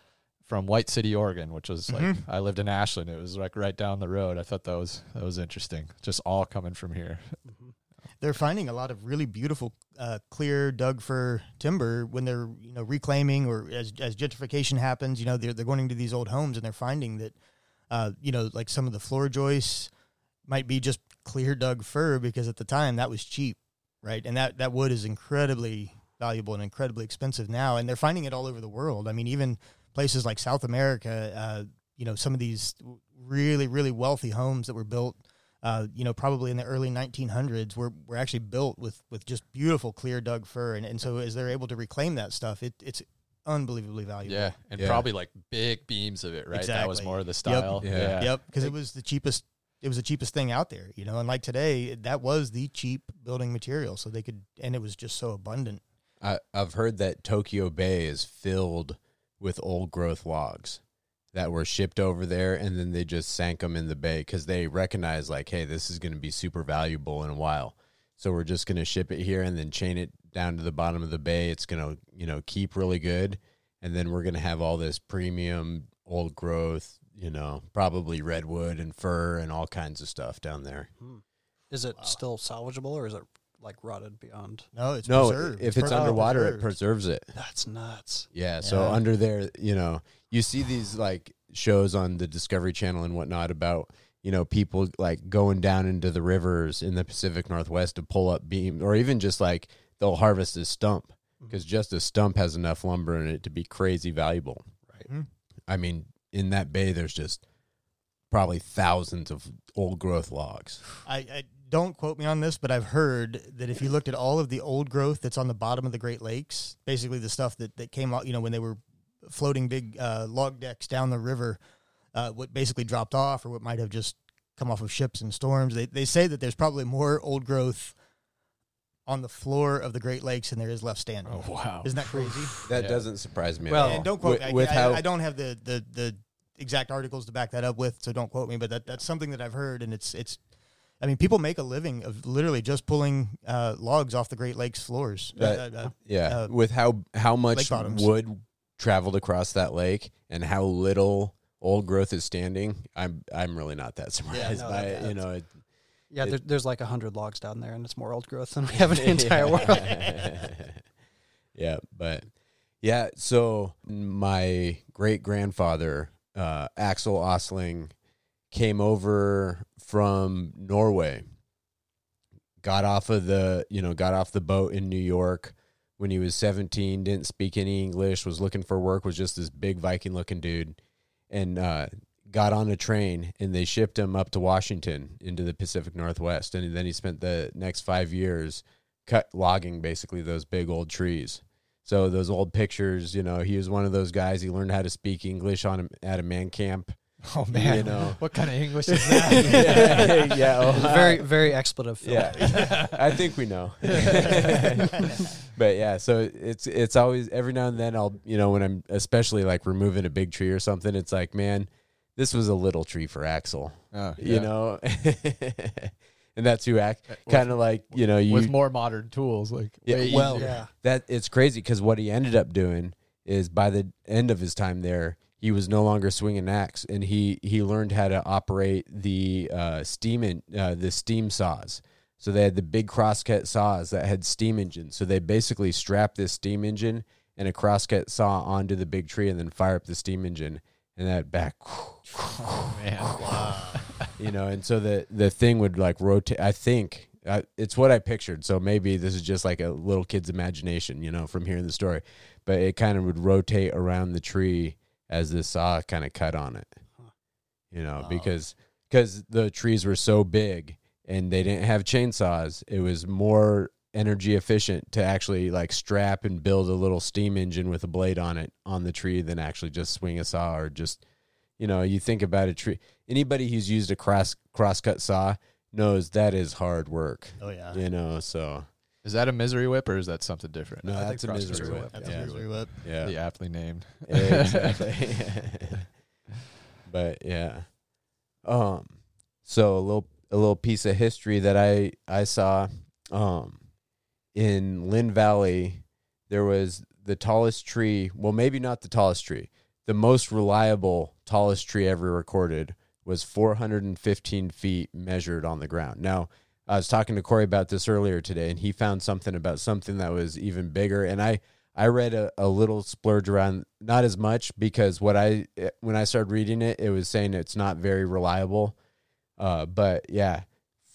from White City, Oregon, which was like Mhm. I lived in Ashland. It was like right down the road. I thought that was that was interesting. Just all coming from here. They're finding a lot of really beautiful, uh, clear Doug fir timber when they're you know reclaiming or as as gentrification happens. You know, they're they're going into these old homes and they're finding that, uh, you know, like some of the floor joists might be just clear Doug fir because at the time that was cheap, right? And that that wood is incredibly valuable and incredibly expensive now, and they're finding it all over the world. I mean, even places like South America, uh, you know, some of these really really wealthy homes that were built uh, you know, probably in the early 1900s, were were actually built with with just beautiful clear Doug fir, and, and so as they're able to reclaim that stuff, it, it's unbelievably valuable. Yeah, and Yeah. probably like big beams of it, right? That was more of the style. Yeah. Yeah. Yep, because it was the cheapest. It was the cheapest thing out there, you know. And like today, that was the cheap building material, so they could, and it was just so abundant. I, I've heard that Tokyo Bay is filled with old growth logs that were shipped over there, and then they just sank them in the bay because they recognize, like, hey, this is going to be super valuable in a while. So we're just going to ship it here and then chain it down to the bottom of the bay. It's going to, you know, keep really good, and then we're going to have all this premium old growth, you know, probably redwood and fir and all kinds of stuff down there. Is it Wow. still salvageable or is it like rotted beyond? No, it's No, preserved. if it's per- underwater, it preserves it. That's nuts. Yeah, so under there, you know, you see these like shows on the Discovery Channel and whatnot about, you know, people like going down into the rivers in the Pacific Northwest to pull up beam or even just like they'll harvest a stump because just a stump has enough lumber in it to be crazy valuable. Right. Mhm. I mean, in that bay, there's just probably thousands of old growth logs. I, I don't quote me on this, but I've heard that if you looked at all of the old growth that's on the bottom of the Great Lakes, basically the stuff that, that came out, you know, when they were floating big uh, log decks down the river, uh, what basically dropped off or what might have just come off of ships and storms, they, they say that there's probably more old growth on the floor of the Great Lakes than there is left standing. Oh wow. Isn't that crazy? That Yeah. doesn't surprise me. Well, at all. and don't quote with, me. I, with I- how I don't have the, the, the exact articles to back that up with, so don't quote me. But that, that's something that I've heard, and it's it's. I mean, people make a living of literally just pulling uh, logs off the Great Lakes floors. That- Uh, uh, Yeah, uh, with how how much wood traveled across that lake and how little old growth is standing, I'm I'm really not that surprised no, by that- it. You know, it, Yeah, It- there, there's like a hundred logs down there, and it's more old growth than we have in the entire world. yeah, but yeah. So my great grandfather uh, Axel Osling came over from Norway. Got off of the you know got off the boat in New York when he was 17, didn't speak any English, was looking for work, was just this big Viking looking dude, and uh, got on a train and they shipped him up to Washington into the Pacific Northwest. And then he spent the next five years cut logging basically those big old trees. So those old pictures, you know, he was one of those guys. He learned how to speak English on a, at a man camp. Oh man, You know. what kind of English is that? yeah, yeah, oh, very very expletive. Phil. yeah. I think we know. but yeah, so it's it's always every now and then I'll you know when I'm especially like removing a big tree or something, it's like man, this was a little tree for Axel, Oh, you know. and that's who act kind of like you know you with more modern tools, like Yeah, well, yeah. that it's crazy because what he ended up doing is by the end of his time there, he was no longer swinging an axe, and he he learned how to operate the uh, steam in, uh, the steam saws. So they had the big crosscut saws that had steam engines. So they basically strapped this steam engine and a crosscut saw onto the big tree, and then fire up the steam engine, and that back. Oh man, you know and so the the thing would like rotate i think uh, it's what i pictured. So maybe this is just like a little kid's imagination you know from hearing the story. But it kind of would rotate around the tree as the saw kind of cut on it. You know Wow. because because the trees were so big and they didn't have chainsaws it was more energy efficient to actually like strap and build a little steam engine with a blade on it on the tree than actually just swing a saw or just you know you think about a tree anybody who's used a cross crosscut saw knows that is hard work Oh yeah. you know so is that a misery whip or is that something different? no I that's a misery misery whip That's yeah. a misery whip. yeah The aptly named. exactly but yeah um so a little a little piece of history that i i saw um in lynn valley there was the tallest tree well maybe not the tallest tree the most reliable tallest tree ever recorded was 415 feet measured on the ground now i was talking to corey about this earlier today and he found something about something that was even bigger and i I read a, a little splurge around, not as much because what I when I started reading it, it was saying it's not very reliable. Uh, but yeah,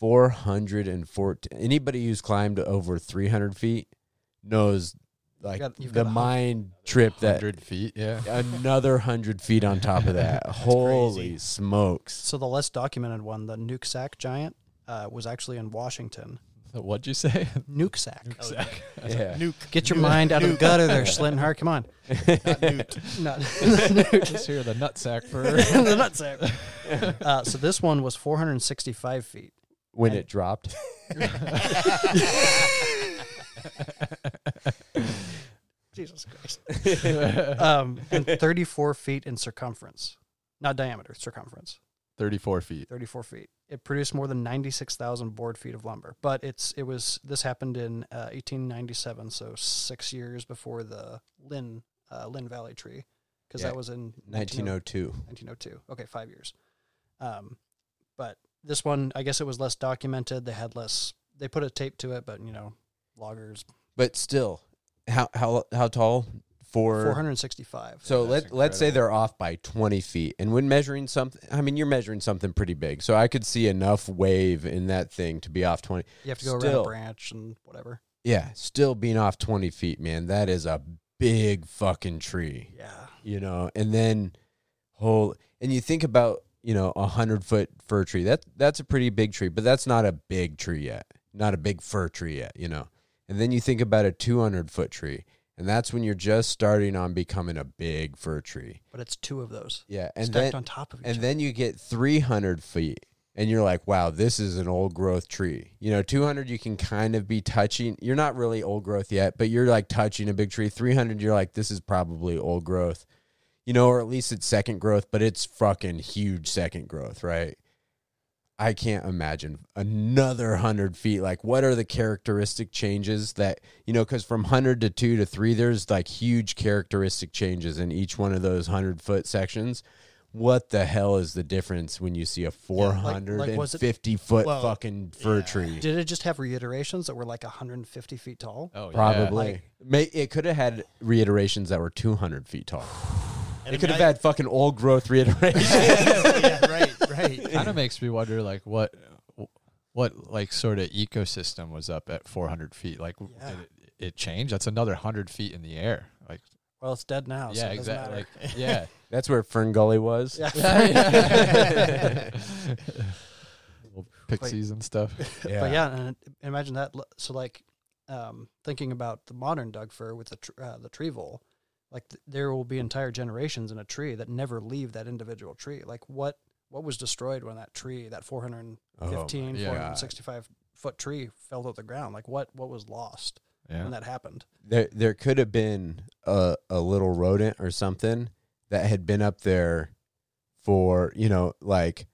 four hundred and fourteen. Anybody who's climbed over three hundred feet knows like got- you've the got a hun- mind trip that Hundred feet, yeah. another hundred feet on top of that. Holy crazy. smokes! So the less documented one, the Nooksack Giant, uh, was actually in Washington. What'd you say? Nooksack. Oh, Yeah, Nuke. Get your mind out of the gutter there, Schlintenhart. Come on. Not newt. Not Let's hear the nut sack for the nut sack. Uh, so this one was 465 feet. When it dropped. Jesus Christ. um, and 34 feet in circumference, not diameter, circumference. thirty-four feet. 34 feet. It produced more than 96,000 board feet of lumber. But it's it was this happened in uh, 1897, so six years before the Lynn uh, Lynn Valley tree, because Yeah, that was in 1902. 1902. Okay, five years. Um, but this one, I guess it was less documented. They had less. They put a tape to it, but you know, loggers But still, how how how tall for 465. So That's let let's say they're off by twenty feet, and when measuring something, I mean you're measuring something pretty big, so I could see enough wave in that thing to be off twenty. You have to go around a branch and whatever. Yeah, still being off twenty feet, man, that is a big fucking tree, Yeah. you know. And then whole, and you think about you know a hundred foot fir tree. That that's a pretty big tree, but that's not a big tree yet, not a big fir tree yet, you know. And then you think about a two hundred foot tree, and that's when you're just starting on becoming a big fir tree. But it's two of those Yeah, and stacked then on top of each and other. then you get 300 feet and you're like wow this is an old growth tree you know 200 you can kind of be touching you're not really old growth yet but you're like touching a big tree 300 you're like this is probably old growth you know or at least it's second growth but it's fucking huge second growth right i can't imagine another 100 feet like what are the characteristic changes that you know because from 100 to 2 to 3 there's like huge characteristic changes in each one of those 100 foot sections what the hell is the difference when you see a like- like, was it- 450 foot Well, fucking fir yeah. tree Did it just have reiterations that were like 150 feet tall? Oh, yeah. probably Like- May, it could have had reiterations that were 200 feet tall And it could have I- had fucking old growth reiteration. yeah, right, right. kind of makes me wonder, like what, what like sort of ecosystem was up at 400 feet? Like, Yeah. did it, it changed, that's another hundred feet in the air. Like Well, it's dead now. so yeah, it doesn't exactly. matter. Like, yeah. That's where Fern Gully was. Yeah. Little pixies and stuff. Yeah. But yeah, and imagine that. l- So like, um, thinking about the modern Doug fir with the tr- uh, the tree vole, like th- there will be entire generations in a tree that never leave that individual tree. Like what what was destroyed when that tree, that 415, Oh, my 465 foot tree fell to the ground? Like what what was lost Yeah. when that happened? there there could have been a a little rodent or something that had been up there for you know like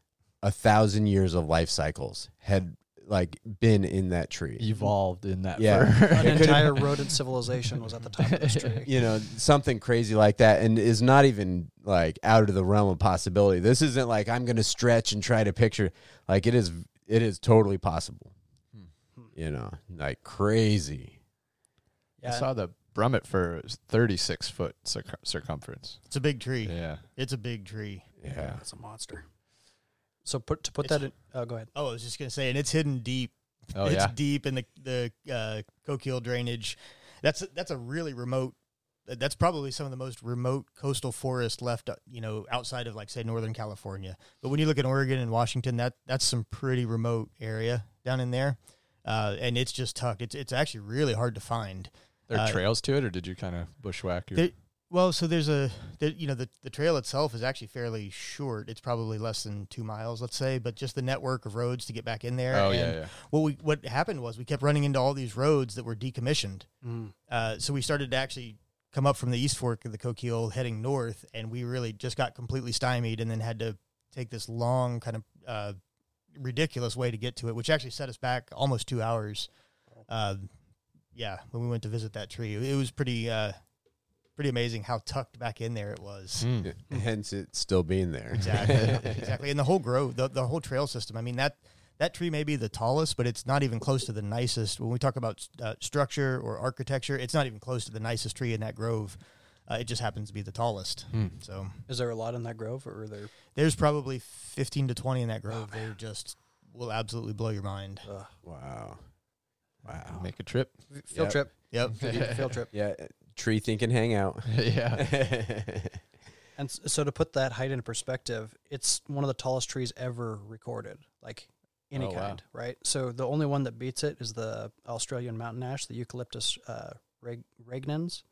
a thousand years of life cycles had like been in that tree Evolved in that Yeah. fir. An entire rodent civilization was at the top of this tree. you know something crazy like that and is not even like out of the realm of possibility this isn't like i'm gonna stretch and try to picture like it is it is totally possible Hmm. you know like crazy I saw the Brummitt fir is 36 foot circ- circumference. It's a big tree. Yeah. It's a big tree. yeah it's a monster. So put to put It's- that in. Oh, go ahead. Oh, I was just gonna say, and it's hidden deep. Oh it's yeah. deep in the the uh, Coquille drainage. That's that's a really remote. That's probably some of the most remote coastal forest left, uh, you know, outside of like say Northern California. But when you look at Oregon and Washington, that that's some pretty remote area down in there, uh, and it's just tucked. It's it's actually really hard to find. There are uh, trails to it, or did you kind of bushwhack your? There- Well, so there's a, there, you know, the, the trail itself is actually fairly short. It's probably less than two miles, let's say, but just the network of roads to get back in there. oh and yeah, yeah. What we what happened was we kept running into all these roads that were decommissioned. Mm. Uh, so we started to actually come up from the east fork of the Coquille heading north, and we really just got completely stymied, and then had to take this long kind of uh, ridiculous way to get to it, which actually set us back almost two hours. Uh, yeah, when we went to visit that tree, it was pretty uh, pretty amazing how tucked back in there it was. Hmm. hence it still being there Exactly, exactly, and the whole grove, the the whole trail system. I mean that that tree may be the tallest, but it's not even close to the nicest. When we talk about uh, structure or architecture, it's not even close to the nicest tree in that grove. Uh, it just happens to be the tallest. Hmm. So Is there a lot in that grove, or are there? there's probably fifteen to twenty in that grove. They're just will absolutely blow your mind. Uh, wow wow Make a trip. field Yep. trip. Yep. field trip. yeah tree thinking hangout yeah. And so to put that height in perspective, it's one of the tallest trees ever recorded, like any Oh, wow. kind, right? So the only one that beats it is the Australian mountain ash, the Eucalyptus uh, reg- regnans,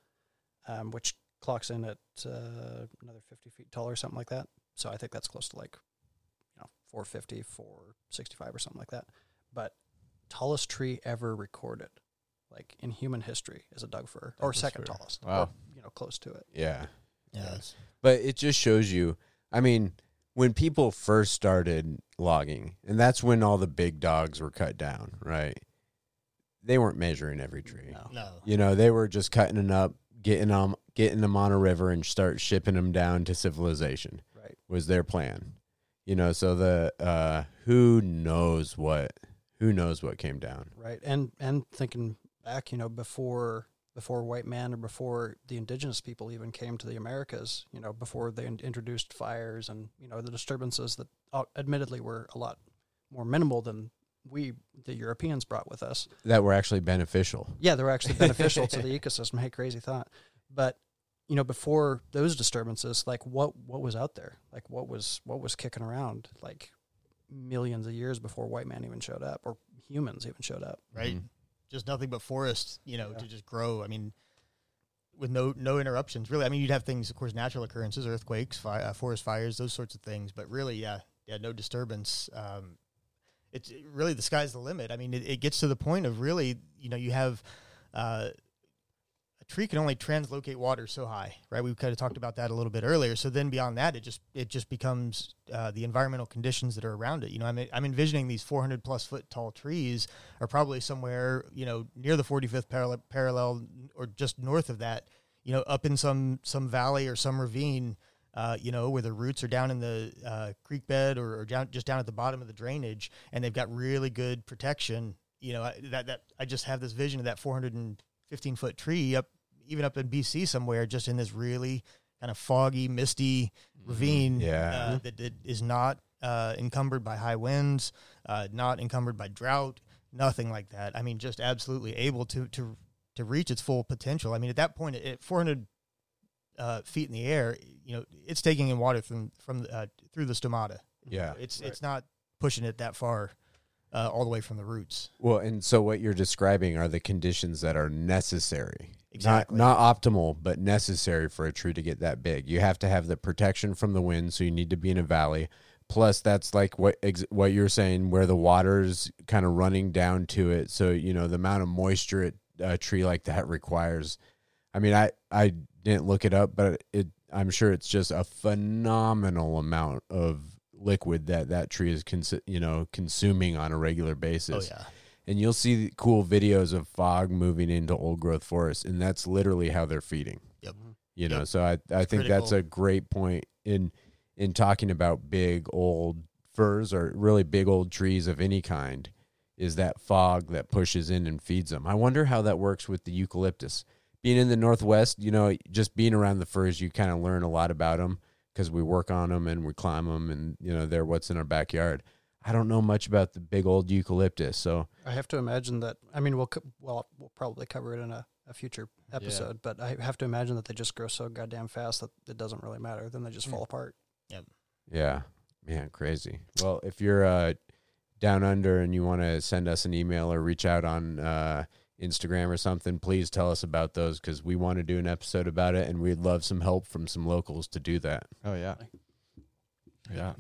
um, which clocks in at uh, another 50 feet tall or something like that. So I think that's close to like, you know, 450, 465 or something like that. But tallest tree ever recorded, like in human history, is a Doug fir, or Douglas second fir. tallest, Wow. or, you know, close to it. yeah Yes. but it just shows you i mean when people first started logging and that's when all the big dogs were cut down right they weren't measuring every tree No. No. you know they were just cutting them up getting them getting them on a river and start shipping them down to civilization Right. was their plan you know so the uh who knows what who knows what came down right and and thinking back you know before before white man or before the indigenous people even came to the americas you know before they in- introduced fires and you know the disturbances that uh, admittedly were a lot more minimal than we the europeans brought with us. That were actually beneficial. Yeah they were actually beneficial to the ecosystem. Hey crazy thought. But you know before those disturbances like what what was out there? Like what was what was kicking around like millions of years before white man even showed up or humans even showed up? Right. Mhm. Just nothing but forests, you know, Yeah. to just grow. I mean, with no no interruptions, really. I mean, you'd have things, of course, natural occurrences, earthquakes, fi- uh, forest fires, those sorts of things. But really, yeah, yeah, no disturbance. Um, it's it- really the sky's the limit. I mean, it, it gets to the point of really, you know, you have uh, tree can only translocate water so high, right? We kind of talked about that a little bit earlier. So then beyond that, it just it just becomes uh, the environmental conditions that are around it. You know, I'm I'm envisioning these 400 plus foot tall trees are probably somewhere you know near the 45th parallel, parallel or just north of that. You know, up in some some valley or some ravine. Uh, you know, where the roots are down in the uh, creek bed or, or down, just down at the bottom of the drainage, and they've got really good protection. You know, I- that that I just have this vision of that 415 foot tree up, even up in BC somewhere, just in this really kind of foggy, misty ravine. Yeah. uh, that, that is not uh, encumbered by high winds, uh, not encumbered by drought, nothing like that. I mean, just absolutely able to to to reach its full potential. I mean, at that point, at 400 uh, feet in the air, you know, it's taking in water from from uh, through the stomata. Yeah. It's it's not pushing it that far uh, all the way from the roots. Well, and so what you're describing are the conditions that are necessary. Exactly. Not not optimal, but necessary for a tree to get that big. You have to have the protection from the wind, so you need to be in a valley. Plus, that's like what ex- what you're saying, where the water's kind of running down to it. So you know the amount of moisture it, a tree like that requires. I mean, I I didn't look it up, but it I'm sure it's just a phenomenal amount of liquid that that tree is you know consuming on a regular basis Oh yeah. And you'll see cool videos of fog moving into old growth forests and that's literally how they're feeding. Yep. you know Yep. so i i think that's a great point in in talking about big old firs or really big old trees of any kind is that fog that pushes in and feeds them. I wonder how that works with the eucalyptus. Being in the northwest you know just being around the firs you kind of learn a lot about them because we work on them and we climb them and you know they're what's in our backyard i don't know much about the big old eucalyptus so I have to imagine that. I mean, we'll co- well we'll probably cover it in a, a future episode, but I have to imagine that they just grow so goddamn fast that it doesn't really matter. Then they just fall apart. Yeah. Yeah, man, crazy. Well, if you're uh, down under and you want to send us an email or reach out on uh, Instagram or something, please tell us about those because we want to do an episode about it and we'd love some help from some locals to do that. Oh yeah. Yeah.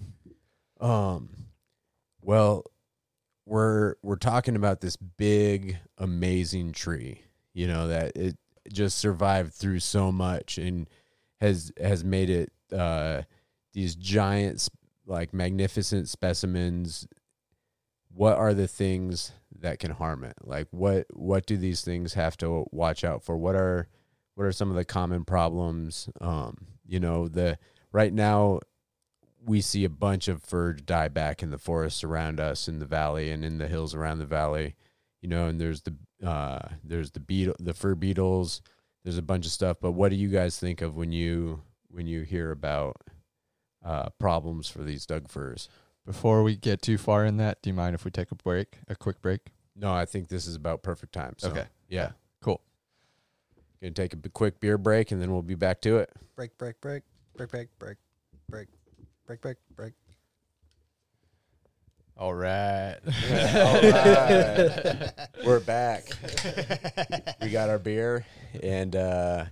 Um, well, we're we're talking about this big, amazing tree. You know that it just survived through so much and has has made it uh, these giant, like magnificent specimens. What are the things that can harm it? Like what what do these things have to watch out for? What are what are some of the common problems? Um, you know the right now we see a bunch of fir die back in the forests around us in the valley and in the hills around the valley you know and there's the uh there's the beetle the fir beetles there's a bunch of stuff but what do you guys think of when you when you hear about uh problems for these Doug firs Before we get too far in that, do you mind if we take a break, a quick break? no i think this is about perfect time so Okay. yeah Cool. gonna take a b- quick beer break and then we'll be back to it Break, break, break, break, break, break, break, break, break, break. All right. we're back. We got our beer and uh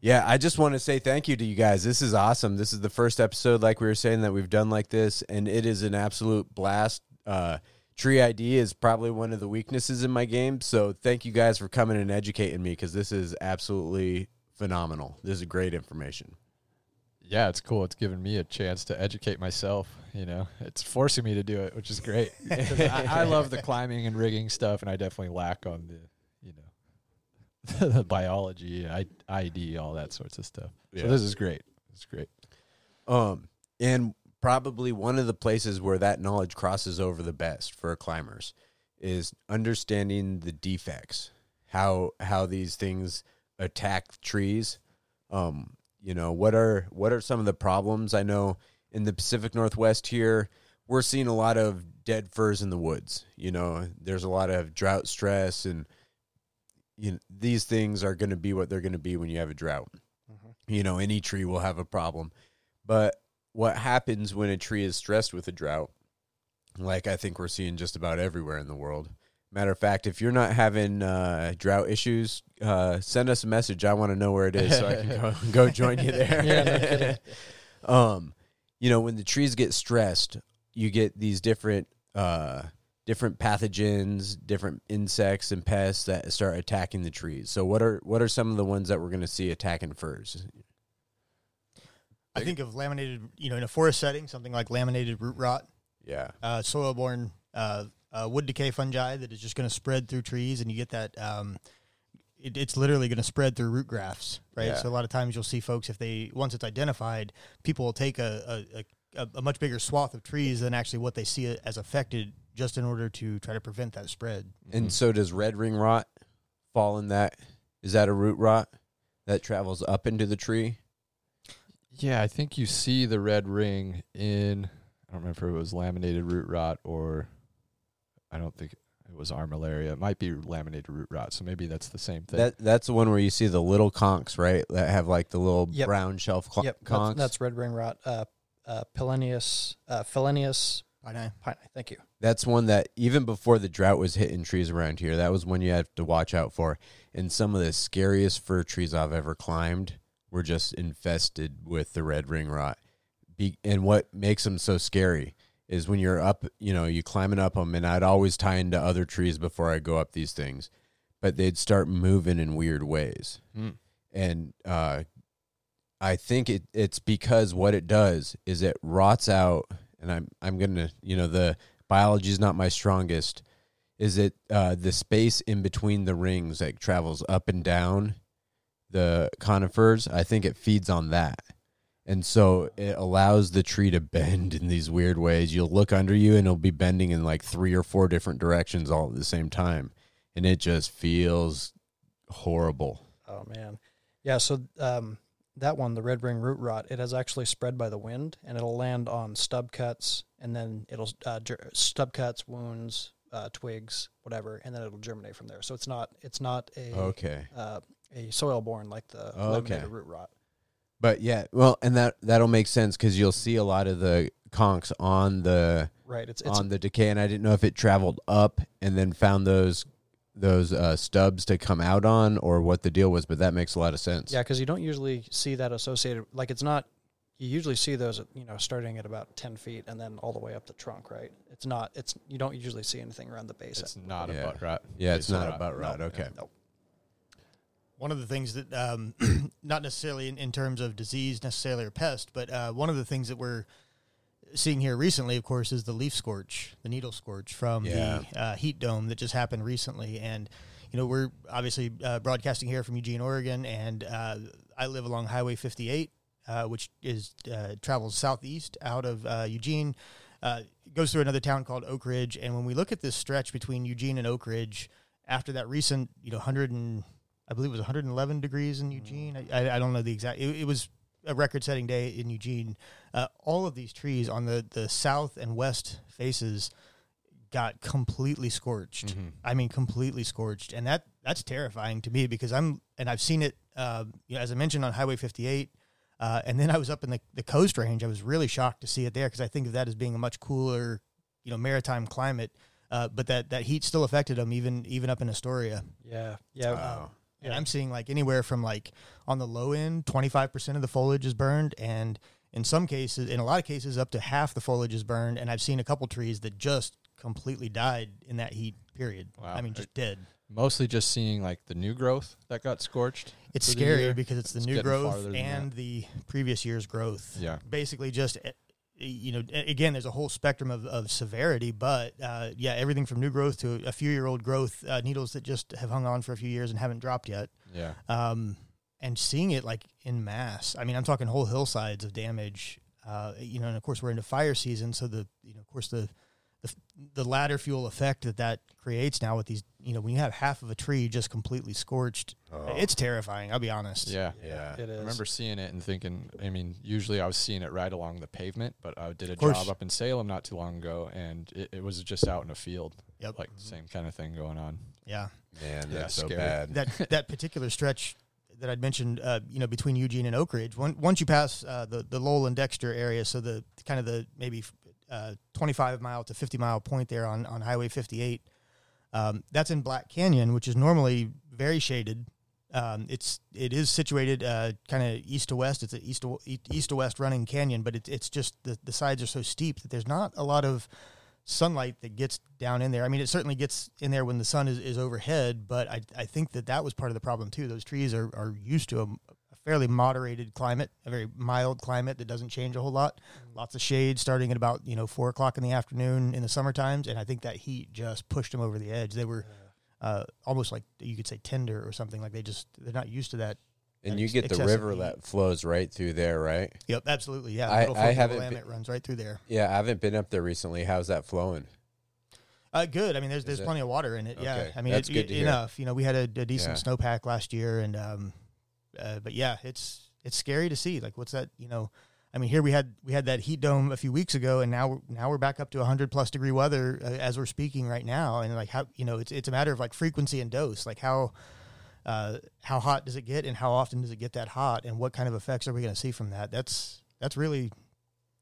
yeah i just want to say thank you to you guys. This is awesome. This is the first episode like we were saying that we've done like this and it is an absolute blast. Uh tree id is probably one of the weaknesses in my game so thank you guys for coming and educating me because this is absolutely phenomenal. This is great information yeah, it's cool. It's given me a chance to educate myself. You know, it's forcing me to do it, which is great. I, I love the climbing and rigging stuff, and I definitely lack on the, you know, the biology, I, ID, all that sorts of stuff. Yeah. So this is great. It's great. Um, and probably one of the places where that knowledge crosses over the best for climbers is understanding the defects, how how these things attack trees. Um, you know, what are what are some of the problems? I know in the Pacific Northwest here, we're seeing a lot of dead firs in the woods. You know, there's a lot of drought stress and you know, these things are going to be what they're going to be when you have a drought. Mm-hmm. You know, any tree will have a problem. But what happens when a tree is stressed with a drought, like I think we're seeing just about everywhere in the world. Matter of fact, if you're not having uh, drought issues, uh, send us a message. I want to know where it is so I can go, go join you there. Yeah, no kidding. um, you know, when the trees get stressed, you get these different uh, different pathogens, different insects and pests that start attacking the trees. So, what are what are some of the ones that we're going to see attacking firs? I think of laminated, you know, in a forest setting, something like laminated root rot, Yeah, uh, soil-borne uh, uh, wood decay fungi that is just going to spread through trees, and you get that. Um, it, it's literally going to spread through root grafts, right? Yeah. So a lot of times you'll see folks if they once it's identified, people will take a a, a, a much bigger swath of trees than actually what they see as affected, just in order to try to prevent that spread. And so does red ring rot fall in that? Is that a root rot that travels up into the tree? Yeah, I think you see the red ring in. I don't remember if it was laminated root rot or. I don't think. it was armillaria. It might be laminated root rot, so maybe that's the same thing. That that's the one where you see the little conchs, right? That have like the little Yep. brown shelf cl- yep, that's, conchs. that's red ring rot. Uh, uh, Pilenius, uh, Phellinus I know. pine. Thank you. That's one that even before the drought was hitting trees around here, that was one you had to watch out for. And some of the scariest fir trees I've ever climbed were just infested with the red ring rot. Be- and what makes them so scary is when you're up, you know, you climbing up them, and I'd always tie into other trees before I go up these things, but they'd start moving in weird ways. Hmm. And uh, I think it, it's because what it does is it rots out, and I'm I'm gonna, you know, the biology is not my strongest. Is it uh, the space in between the rings that travels up and down the conifers? I think it feeds on that. And so it allows the tree to bend in these weird ways. You'll look under you and it'll be bending in like three or four different directions all at the same time. And it just feels horrible. Oh man, yeah. So um, that one, the red ring root rot, it has actually spread by the wind, and it'll land on stub cuts, and then it'll uh, ger- stub cuts, wounds, uh, twigs, whatever, and then it'll germinate from there. So it's not it's not a Okay. uh, a soil borne like the Oh, okay. root rot. But yeah, well, and that that'll make sense because you'll see a lot of the conchs on the Right. It's it's on the decay, and I didn't know if it traveled up and then found those those uh, stubs to come out on, or what the deal was. But that makes a lot of sense. yeah, because you don't usually see that associated. Like it's not. You usually see those, you know, starting at about ten feet and then all the way up the trunk. Right. It's not. It's you don't usually see anything around the base. it's not Yeah. a butt rot. yeah, it's Basal not rot. a butt rot. No. Okay, Nope. One of the things that, um, not necessarily in, in terms of disease necessarily or pest, but uh, one of the things that we're seeing here recently, of course, is the leaf scorch, the needle scorch from Yeah. the uh, heat dome that just happened recently. And, you know, we're obviously uh, broadcasting here from Eugene, Oregon, and uh, I live along Highway 58, uh, which is uh, travels southeast out of uh, Eugene, uh, goes through another town called Oakridge. And when we look at this stretch between Eugene and Oakridge, after that recent, you know, 100 and I believe it was 111 degrees in Eugene. I, I, I don't know the exact. It, it was a record-setting day in Eugene. Uh, all of these trees on the the south and west faces got completely scorched. Mm-hmm. I mean, completely scorched, and that that's terrifying to me because I'm and I've seen it. Uh, you know, as I mentioned on Highway 58. Uh, and then I was up in the, the coast range. I was really shocked to see it there because I think of that as being a much cooler, you know, maritime climate. Uh, but that, that heat still affected them even even up in Astoria. Yeah. Yeah. Wow. And I'm seeing like anywhere from like on the low end, 25% of the foliage is burned. And in some cases, in a lot of cases, up to half the foliage is burned. And I've seen a couple trees that just completely died in that heat period. Wow. I mean, just dead. Mostly just seeing like the new growth that got scorched. It's scary because it's the It's new growth and the previous year's growth. Yeah. Basically, just, eh, you know, again, there's a whole spectrum of, of severity, but uh, yeah, everything from new growth to a few year old growth, uh, needles that just have hung on for a few years and haven't dropped yet. Yeah. um, and seeing it like in mass. I mean, I'm talking whole hillsides of damage. Uh, you know, and of course we're into fire season, so the you know, of course the the, the ladder fuel effect that that creates now with these, you know, when you have half of a tree just completely scorched, Oh. it's terrifying. I'll be honest. Yeah. yeah. It is. I remember seeing it and thinking, I mean, usually I was seeing it right along the pavement, but I did a job up in Salem not too long ago and it, it was just out in a field. Yep. Like same kind of thing going on. Yeah. Man, Yeah, that's so scary. bad. that that particular stretch that I'd mentioned, uh, you know, between Eugene and Oakridge. One, once you pass uh, the the Lowell and Dexter area, so the kind of the maybe uh, 25 mile to 50 mile point there on on Highway 58. Um, that's in Black Canyon, which is normally very shaded. Um, it's it is situated uh, kind of east to west. It's an east to east to west running canyon, but it's it's just the the sides are so steep that there's not a lot of sunlight that gets down in there. I mean, it certainly gets in there when the sun is, is overhead, but I, I think that that was part of the problem too. Those trees are, are used to a, a fairly moderated climate, a very mild climate that doesn't change a whole lot. Lots of shade starting at about, you know, four o'clock in the afternoon in the summer times. And I think that heat just pushed them over the edge. They were uh, almost like you could say tender or something like they just, they're not used to that. and that you ex- get the river heat. that flows right through there, right? Yep, absolutely. Yeah. I- Little I haven't been- runs right through there. Yeah, I haven't been up there recently. How's that flowing? Uh, good. I mean, there's Is there's it? plenty of water in it. Yeah. I mean, That's it, good it- enough. You know, we had a, a decent Yeah. snowpack last year, and um, uh, but yeah, it's it's scary to see. Like, what's that? You know, I mean, here we had we had that heat dome a few weeks ago, and now now we're back up to 100 plus degree weather uh, as we're speaking right now. And like how you know, it's it's a matter of like frequency and dose. Like how uh, how hot does it get, and how often does it get that hot, and what kind of effects are we going to see from that? That's that's really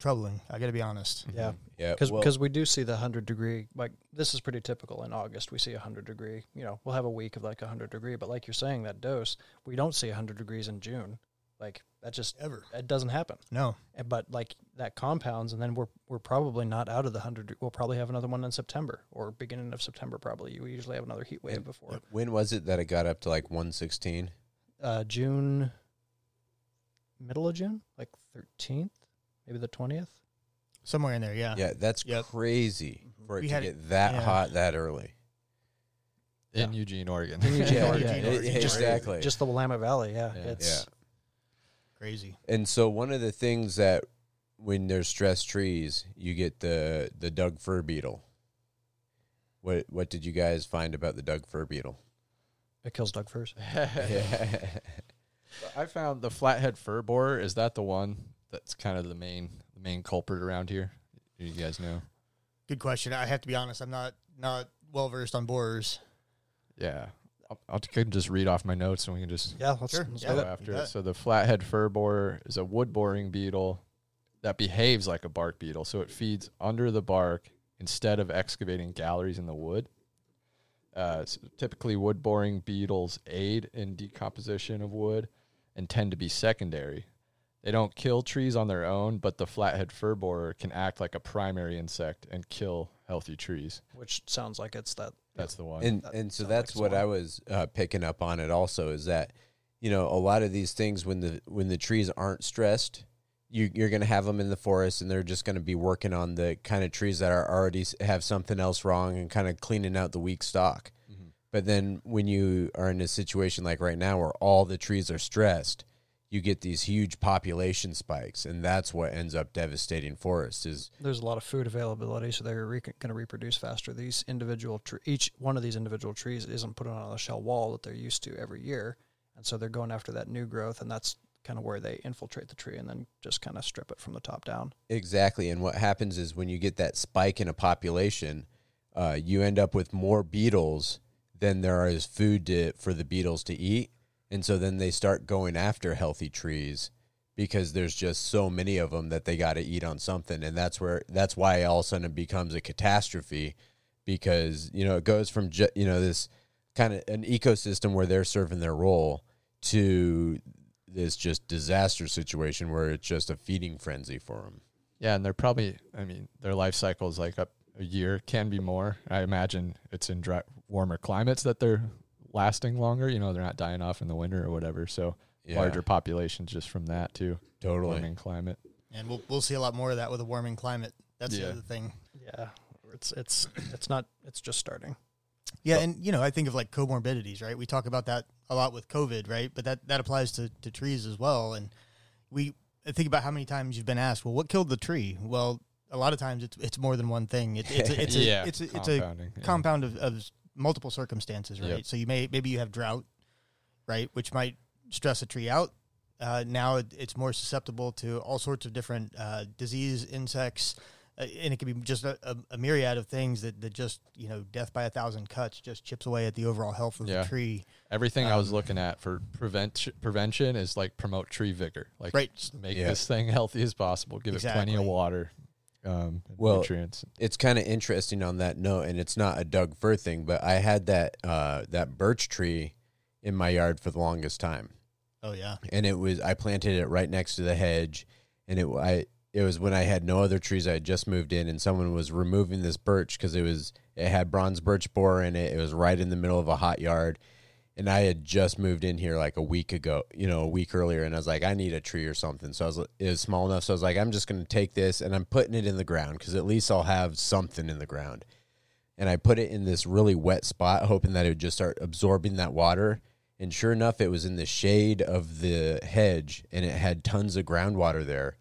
troubling. I got to be honest. Yeah, Yeah, because well, we do see the hundred degree. Like this is pretty typical in August. We see a hundred degree. You know, we'll have a week of like a hundred degree, but like you're saying, that dose we don't see hundred degrees in June. Like that just Ever? it doesn't happen. No. And- But like that compounds, and then we're we're probably not out of the hundred. We'll probably have another one in September or beginning of September. Probably we usually have another heat wave And- before when was it that it got up to like 116? uh, June, middle of June, like thirteenth, maybe the twentieth. Somewhere in there, yeah. Yeah, that's Yep. crazy mm-hmm. for it We to had get that yeah. hot that early. in Eugene, Oregon. In Eugene, Yeah, Oregon. Eugene, Yeah, Oregon. yeah, Just- exactly. Just the Willamette Valley, yeah. Yeah. It's Crazy. And so one of the things that when there's stressed trees, you get the the Doug fir beetle. What what did you guys find about the Doug fir beetle? it kills Doug firs. I found the flathead fir borer. Is that the one that's kind of the main the main culprit around here? Do you guys know? Good question. I have to be honest. I'm not not well versed on borers. Yeah, I'll, I'll can just read off my notes and we can just Yeah, let's, Sure, let's yeah. go it. after it. So the flathead fir borer is a wood boring beetle that behaves like a bark beetle. So it feeds under the bark instead of excavating galleries in the wood. Uh, so typically, wood boring beetles aid in decomposition of wood and tend to be secondary. They don't kill trees on their own, but the flathead fir borer can act like a primary insect and kill healthy trees. Which sounds like it's that. That's the one. and That and so that's like what I was uh, picking up on it also is that you know a lot of these things when the when the trees aren't stressed you you're going to have them in the forest and they're just going to be working on the kind of trees that are already have something else wrong and kind of cleaning out the weak stock Mhm. but then when you are in a situation like right now where all the trees are stressed you get these huge population spikes and that's what ends up devastating forests is There's a lot of food availability, so they're re- going to reproduce faster. These individual, tre- each one of these individual trees isn't put on a shell wall that they're used to every year, and so they're going after that new growth, and that's kind of where they infiltrate the tree and then just kind of strip it from the top down. Exactly. And what happens is when you get that spike in a population, uh, you end up with more beetles than there is food to, for the beetles to eat. And so then they start going after healthy trees because there's just so many of them that they got to eat on something. And that's where, that's why all of a sudden it becomes a catastrophe because, you know, it goes from, ju- you know, this kind of an ecosystem where they're serving their role to this just disaster situation where it's just a feeding frenzy for them. Yeah, and they're probably. I mean, their life cycle is like up a year, can be more. I imagine it's in dry, warmer climates that they're lasting longer. You know, they're not dying off in the winter or whatever. So Yeah, larger populations just from that too. totally. Warming climate. And we'll we'll see a lot more of that with a warming climate. That's Yeah. the other thing. Yeah, it's it's it's not. It's just starting. Yeah, and you know, I think of like comorbidities, right? We talk about that a lot with COVID, right? But that that applies to, to trees as well. And we think about how many times you've been asked, well, what killed the tree? Well, a lot of times it's it's more than one thing. It, it's a, it's a, yeah, it's a, it's a compounding, yeah. compound of, of multiple circumstances, right? Yep. So you may maybe you have drought, right, which might stress a tree out. Uh, now it, it's more susceptible to all sorts of different uh, disease, insects, uh, and it can be just a, a, a myriad of things that, that just you know death by a thousand cuts just chips away at the overall health of Yeah. the tree. Everything I was Um, looking at for prevent prevention is like promote tree vigor. Like Right. make Yeah. this thing healthy as possible. Give it plenty of water, um, Well, nutrients. It's kind of interesting on that note, and it's not a Doug fir thing, but I had that uh, that birch tree in my yard for the longest time, Oh yeah, and it was I planted it right next to the hedge, and it I it was when I had no other trees. I had just moved in, and someone was removing this birch because it was it had bronze birch borer in it. It was right in the middle of a hot yard, and I had just moved in here like a week ago, you know, a week earlier, and I was like, I need a tree or something. So I was it was small enough, so I was like, I'm just going to take this and I'm putting it in the ground because at least I'll have something in the ground. And I put it in this really wet spot, hoping that it would just start absorbing that water. And sure enough, it was in the shade of the hedge, and it had tons of groundwater there.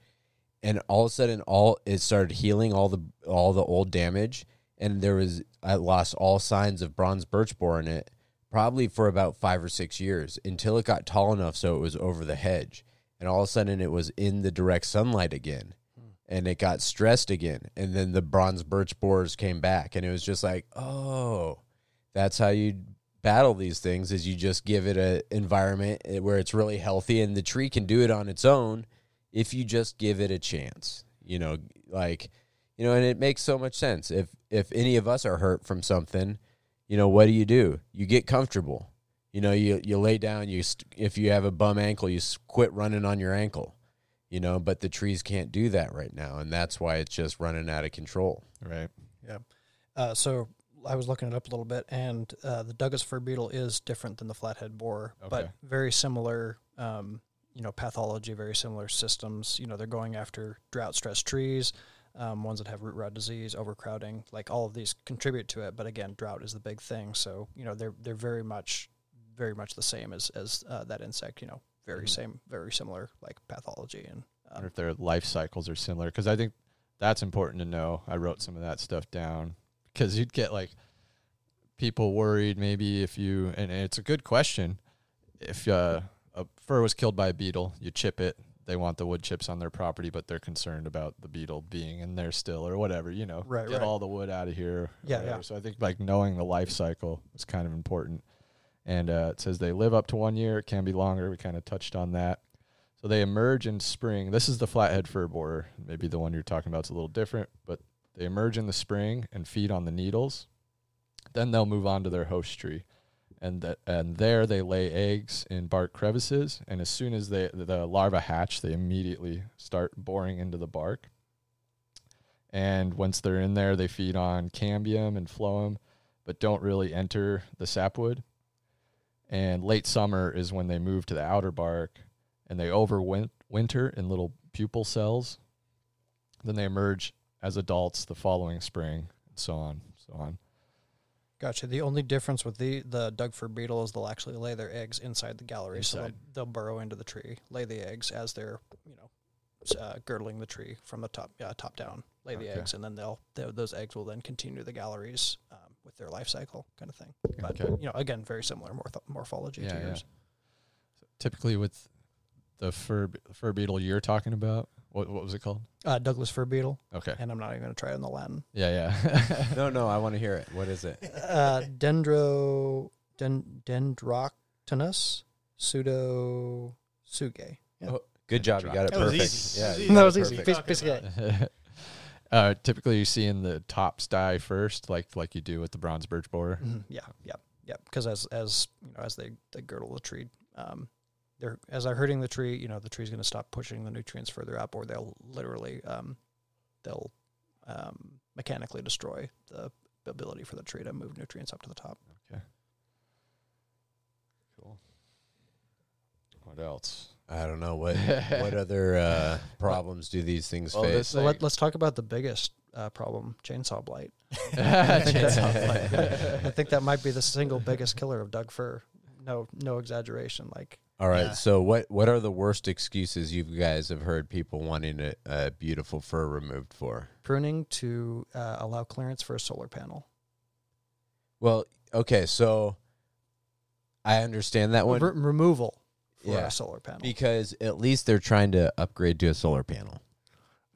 And all of a sudden, all it started healing all the all the old damage, and there was I lost all signs of bronze birch borer in it, probably for about five or six years until it got tall enough so it was over the hedge. and all of a sudden it was in the direct sunlight again. And it got stressed again. And then the bronze birch borers came back. And it was just like oh that's how you battle these things is you just give it a environment eh, where it's really healthy. And the tree can do it on its own if you just give it a chance you know like you know and it makes so much sense. If if any of us are hurt from something you know what do you do you get comfortable you know you you lay down you st- if you have a bum ankle you s- quit running on your ankle you know but the trees can't do that right now and that's why it's just running out of control Right. Yeah. Uh, so I was looking it up a little bit, and uh, the Douglas fir beetle is different than the flathead borer, but very similar. Um, you know, pathology, very similar systems. You know, they're going after drought stressed trees, um, ones that have root rot disease, overcrowding. Like all of these contribute to it, but again, drought is the big thing. So you know, they're they're very much, very much the same as as uh, that insect. You know, very Mhm. same, very similar like pathology and. Um, if their life cycles are similar because i think that's important to know i wrote some of that stuff down because you'd get like people worried maybe if you and it's a good question if uh, a fir was killed by a beetle you chip it they want the wood chips on their property but they're concerned about the beetle being in there still or whatever you know Right, get right. all the wood out of here Yeah, yeah. so i think like knowing the life cycle is kind of important and uh, it says they live up to one year it can be longer we kind of touched on that so they emerge in spring. This is the flathead fir borer. Maybe the one you're talking about is a little different, but they emerge in the spring and feed on the needles. Then they'll move on to their host tree, and that and there they lay eggs in bark crevices. And as soon as they the larvae hatch, they immediately start boring into the bark. And once they're in there, they feed on cambium and phloem, but don't really enter the sapwood. And late summer is when they move to the outer bark and they overwinter in little pupal cells. Then they emerge as adults the following spring, and so on, so on. Gotcha. The only difference with the the Doug fir beetle is they'll actually lay their eggs inside the gallery, so they'll, Inside. they'll burrow into the tree, lay the eggs as they're you know uh, girdling the tree from the top uh, top down, lay the Okay. eggs, and then they'll th- those eggs will then continue the galleries um, with their life cycle kind of thing. But Okay. you know, again, very similar morph- morphology Yeah, to yeah. yours. Typically, with the fir fir beetle you're talking about, what what was it called? Uh, Douglas fir beetle, Okay, and I'm not even going to try it in the Latin. yeah, yeah. no no i want to hear it what is it Uh, dendro den, dendroctonus pseudo suge. Yeah. Oh, good job you got it That perfect easy. yeah That was easy. got That was easy. perfect. Basically, it. uh, typically, you see in the tops die first, like like you do with the bronze birch borer. Mhm. Yeah, yeah, yeah. Because as as you know, as they they girdle the tree, um, they're as they're hurting the tree, you know, the tree's going to stop pushing the nutrients further up, or they'll literally um, they'll um, mechanically destroy the ability for the tree to move nutrients up to the top. Okay. Cool. What else? i don't know what what other uh, problems do these things Well, face this- So Like- let, let's talk about the biggest uh, problem: chainsaw blight. Chainsaw I think that might be the single biggest killer of Doug fir. No, no exaggeration. Like All right. Yeah. So what what are the worst excuses you guys have heard people wanting a, a beautiful fir removed for? pruning to uh, allow clearance for a solar panel. Well, okay, so I understand that one Re- removal for Yeah. a solar panel. because at least they're trying to upgrade to a solar panel.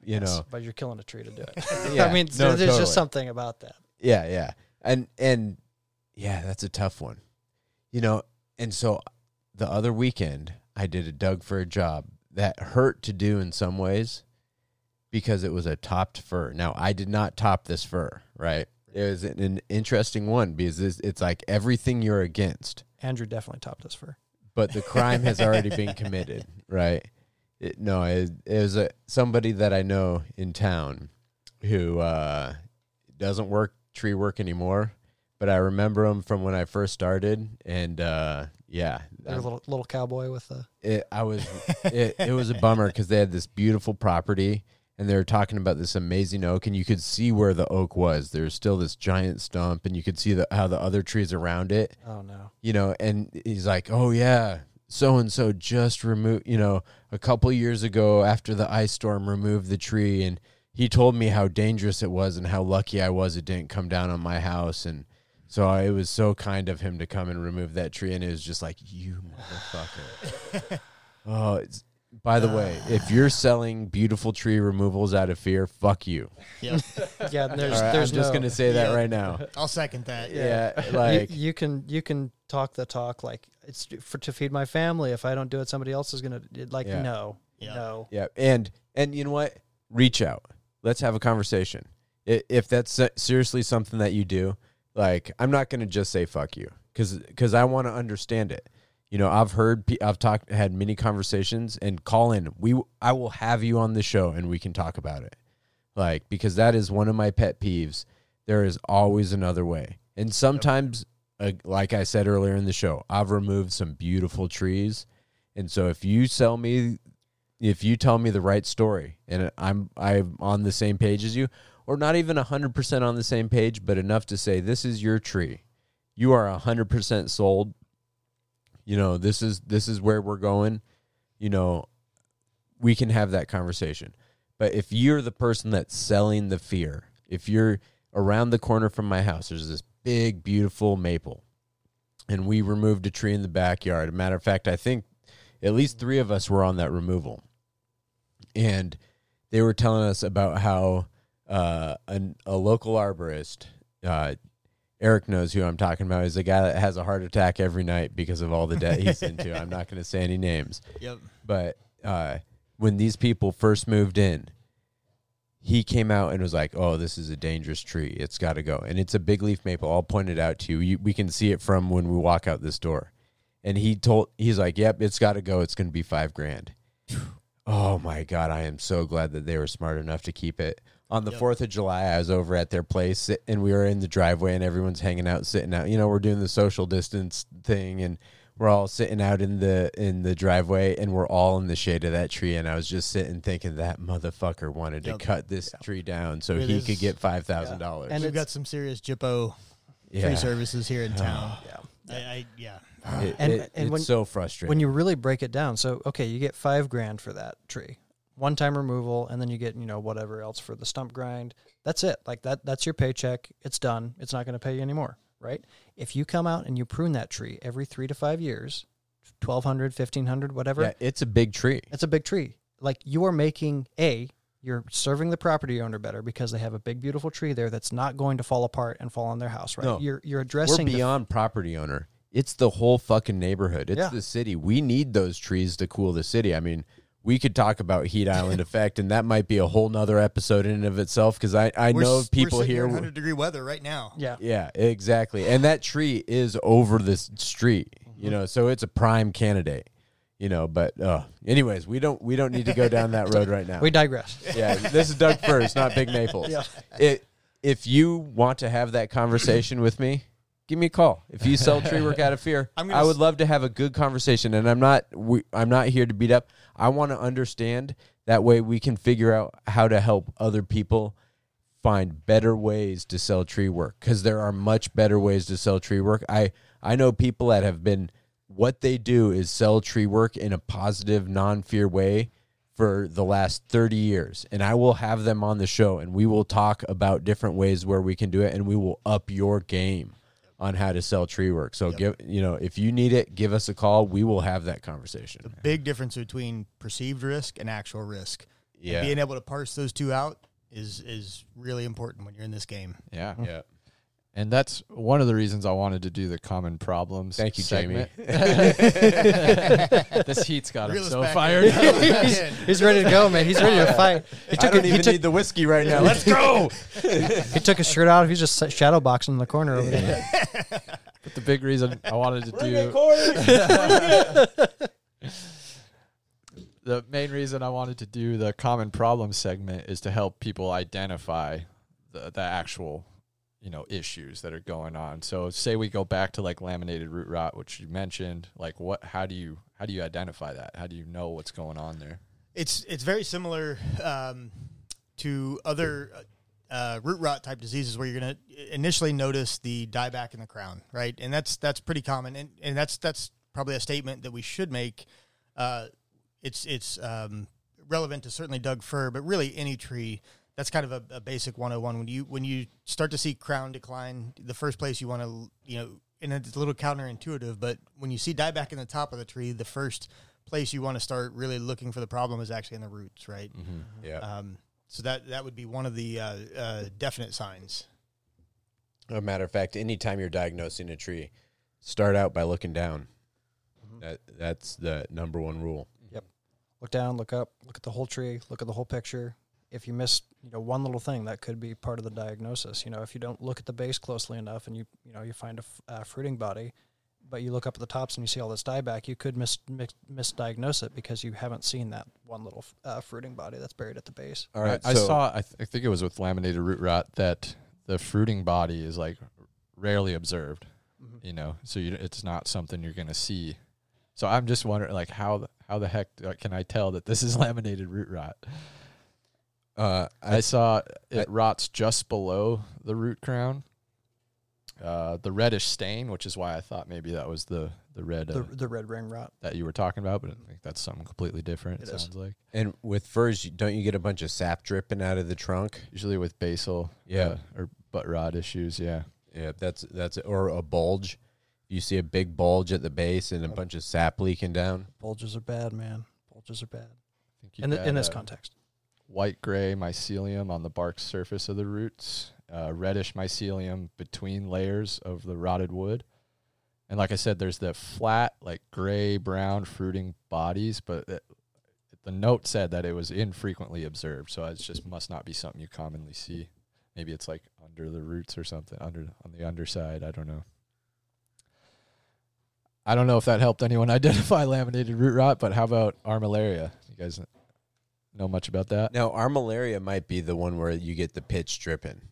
You Yes, know. but you're killing a tree to do it. Yeah, I mean, no, there's totally. just something about that. Yeah, yeah. And and yeah, that's a tough one. You know, and so the other weekend I did a Doug fir job that hurt to do in some ways because it was a topped fir. Now I did not top this fir, right? It was an, an interesting one because it's, it's like everything you're against, Andrew definitely topped this for. but the crime has already been committed, right? It, no, it, it was a, somebody that I know in town who uh, doesn't work tree work anymore, but I remember him from when I first started, and uh, yeah, Their um, little little cowboy with the it, I was it, it was a bummer because they had this beautiful property and they were talking about this amazing oak and you could see where the oak was. There's still this giant stump and you could see the, how the other trees around it. Oh no. You know and he's like oh yeah so and so just removed you know a couple years ago after the ice storm removed the tree and he told me how dangerous it was and how lucky I was it didn't come down on my house and so it was so kind of him to come and remove that tree and it was just like you motherfucker oh it's, By the way, if ah. you're selling beautiful tree removals out of fear, fuck you. Yep. Yeah, there's All right, there's I'm just no, gonna say that Yeah. right now. I'll second that. Yeah, you, like you can you can talk the talk like it's for to feed my family. If I don't do it, somebody else is gonna like Yeah. no Yeah. no. yeah, and and you know what? Reach out. Let's have a conversation. If that's seriously something that you do, like I'm not gonna just say fuck you because cuz I want to understand it. You know, I've heard, I've talked, had many conversations, and call in. We, I will have you on the show, and we can talk about it. Like because that is one of my pet peeves. There is always another way, and sometimes, uh, like I said earlier in the show, I've removed some beautiful trees, and so if you sell me, if you tell me the right story, and I'm I'm on the same page as you, or not even hundred percent on the same page, but enough to say this is your tree, you are hundred percent sold. You know this is this is where we're going. You know we can have that conversation. But if you're the person that's selling the fear if you're around the corner from my house there's this big beautiful maple and we removed a tree in the backyard. Matter of fact i think at least three of us were on that removal. And they were telling us about how uh, an, a local arborist uh, Eric knows who I'm talking about. He's a guy that has a heart attack every night because of all the debt he's into. I'm not going to say any names, Yep. but uh, when these people first moved in, he came out and was like, "Oh, this is a dangerous tree. It's got to go." And it's a big leaf maple. I'll point it out to you. you. We can see it from when we walk out this door. And he told, he's like, "Yep, it's got to go. It's going to be five grand." oh my god, I am so glad that they were smart enough to keep it. On the Yep. Fourth of July, I was over at their place, and we were in the driveway, and everyone's hanging out, sitting out. You know, we're doing the social distance thing, and we're all sitting out in the in the driveway, and we're all in the shade of that tree. And I was just sitting thinking that motherfucker wanted Yep. to cut this tree down so It he is- could get five thousand dollars. And And we've got some serious Jippo yeah, tree services here in town. Yeah. I, I yeah. It- And- it- and it's when- so frustrating. When you really break it down, so okay, you get five grand for that tree, one time removal, and then you get you know whatever else for the stump grind. That's it. Like that. That's your paycheck. It's done. It's not going to pay you anymore, right? If you come out and you prune that tree every three to five years, 1200 1500 whatever, yeah, it's a big tree. it's a big tree. Like you are making a you're serving the property owner better because they have a big beautiful tree there that's not going to fall apart and fall on their house, right? No. You're you're We're addressing the beyond property owner. It's the whole fucking neighborhood. It's Yeah. the city. We need those trees to cool the city. I mean, we could talk about heat island effect, and that might be a whole nother episode in and of itself. Because I, I We're know people we're here. 100 degree weather right now. yeah. yeah, exactly. And that tree is over this street. You know, so it's a prime candidate. You know, but uh, anyways, we don't we don't need to go down that road right now. We digress. yeah, this is Doug Firs, not Big Maples. Yeah. It, if you want to have that conversation with me, give me a call. If you sell tree work out of fear, I would s- love to have a good conversation. And I'm not we, I'm not here to beat up. I want to understand. That way, we can figure out how to help other people find better ways to sell tree work because there are much better ways to sell tree work. I I know people that have been what they do is sell tree work in a positive, non-fear way for the last 30 years and I will have them on the show and we will talk about different ways where we can do it and we will up your game on how to sell tree work. So give you know, if you need it, give us a call. We will have that conversation. The big difference between perceived risk and actual risk. And Yeah. being able to parse those two out is is really important when you're in this game. Yeah. Yeah. And that's one of the reasons I wanted to do the common problems. Thank you, segment. Jamie. this heat's got him Reel us so fired in. up. Reel us back he's, he's ready to go, man. He's ready to uh, fight. He I took don't a, even he took need the whiskey right now. Let's go. he took his shirt off. He's just shadow boxing in the corner over there. But the big reason I wanted to do the main reason I wanted to do the common problem segment is to help people identify the, the actual, you know, issues that are going on. So say we go back to like laminated root rot, which you mentioned, like what how do you how do you identify that? How do you know what's going on there? It's it's very similar um, to other uh, root rot type diseases where you're going to initially notice the dieback in the crown, right? And that's that's pretty common, and, and that's that's probably a statement that we should make. Uh, it's it's um, relevant to certainly Doug fir, but really any tree. That's kind of a, a basic 101. When you when you start to see crown decline, the first place you want to you know and it's a little counterintuitive, but when you see dieback in the top of the tree, the first place you want to start really looking for the problem is actually in the roots, right? Yeah. Um, so that that would be one of the uh, uh, definite signs. a matter of fact, anytime you're diagnosing a tree, start out by looking down. Mhm. That that's the number one rule. Yep. Look down, look up, look at the whole tree, look at the whole picture. If you miss, you know, one little thing, that could be part of the diagnosis. You know, if you don't look at the base closely enough, and you, you know, you find a f- uh, fruiting body, but you look up at the tops and you see all this dieback, you could mis- mis- misdiagnose it because you haven't seen that one little f- uh, fruiting body that's buried at the base. All right. I, I saw. I, th- I think it was with laminated root rot that the fruiting body is like rarely observed. You know, so you, it's not something you're going to see. So I'm just wondering, like, how the, how the heck can I tell that this is laminated root rot? Uh, I, I, saw it I- rots just below the root crown. Uh, the reddish stain, which is why I thought maybe that was the the red The, uh, the red ring rot. that you were talking about, but I think that's something completely different. It, It is. sounds like and with firs, don't you get a bunch of sap dripping out of the trunk? usually with basal, Yeah. uh, or butt rot issues. Yeah, Yeah, that's that's or a bulge. You see a big bulge at the base and a bunch of sap leaking down. Bulges are bad, man. Bulges are bad. I think you In, the, in this uh, context. White gray mycelium on the bark surface of the roots, uh, reddish mycelium between layers of the rotted wood. And like I said, there's the flat, like gray brown fruiting bodies, but it, the note said that it was infrequently observed. So it just must not be something you commonly see. Maybe it's like under the roots or something, under on the underside. I don't know. I don't know if that helped anyone identify laminated root rot, but how about armillaria? You guys know much about that? Now, armillaria might be the one where you get the pitch dripping.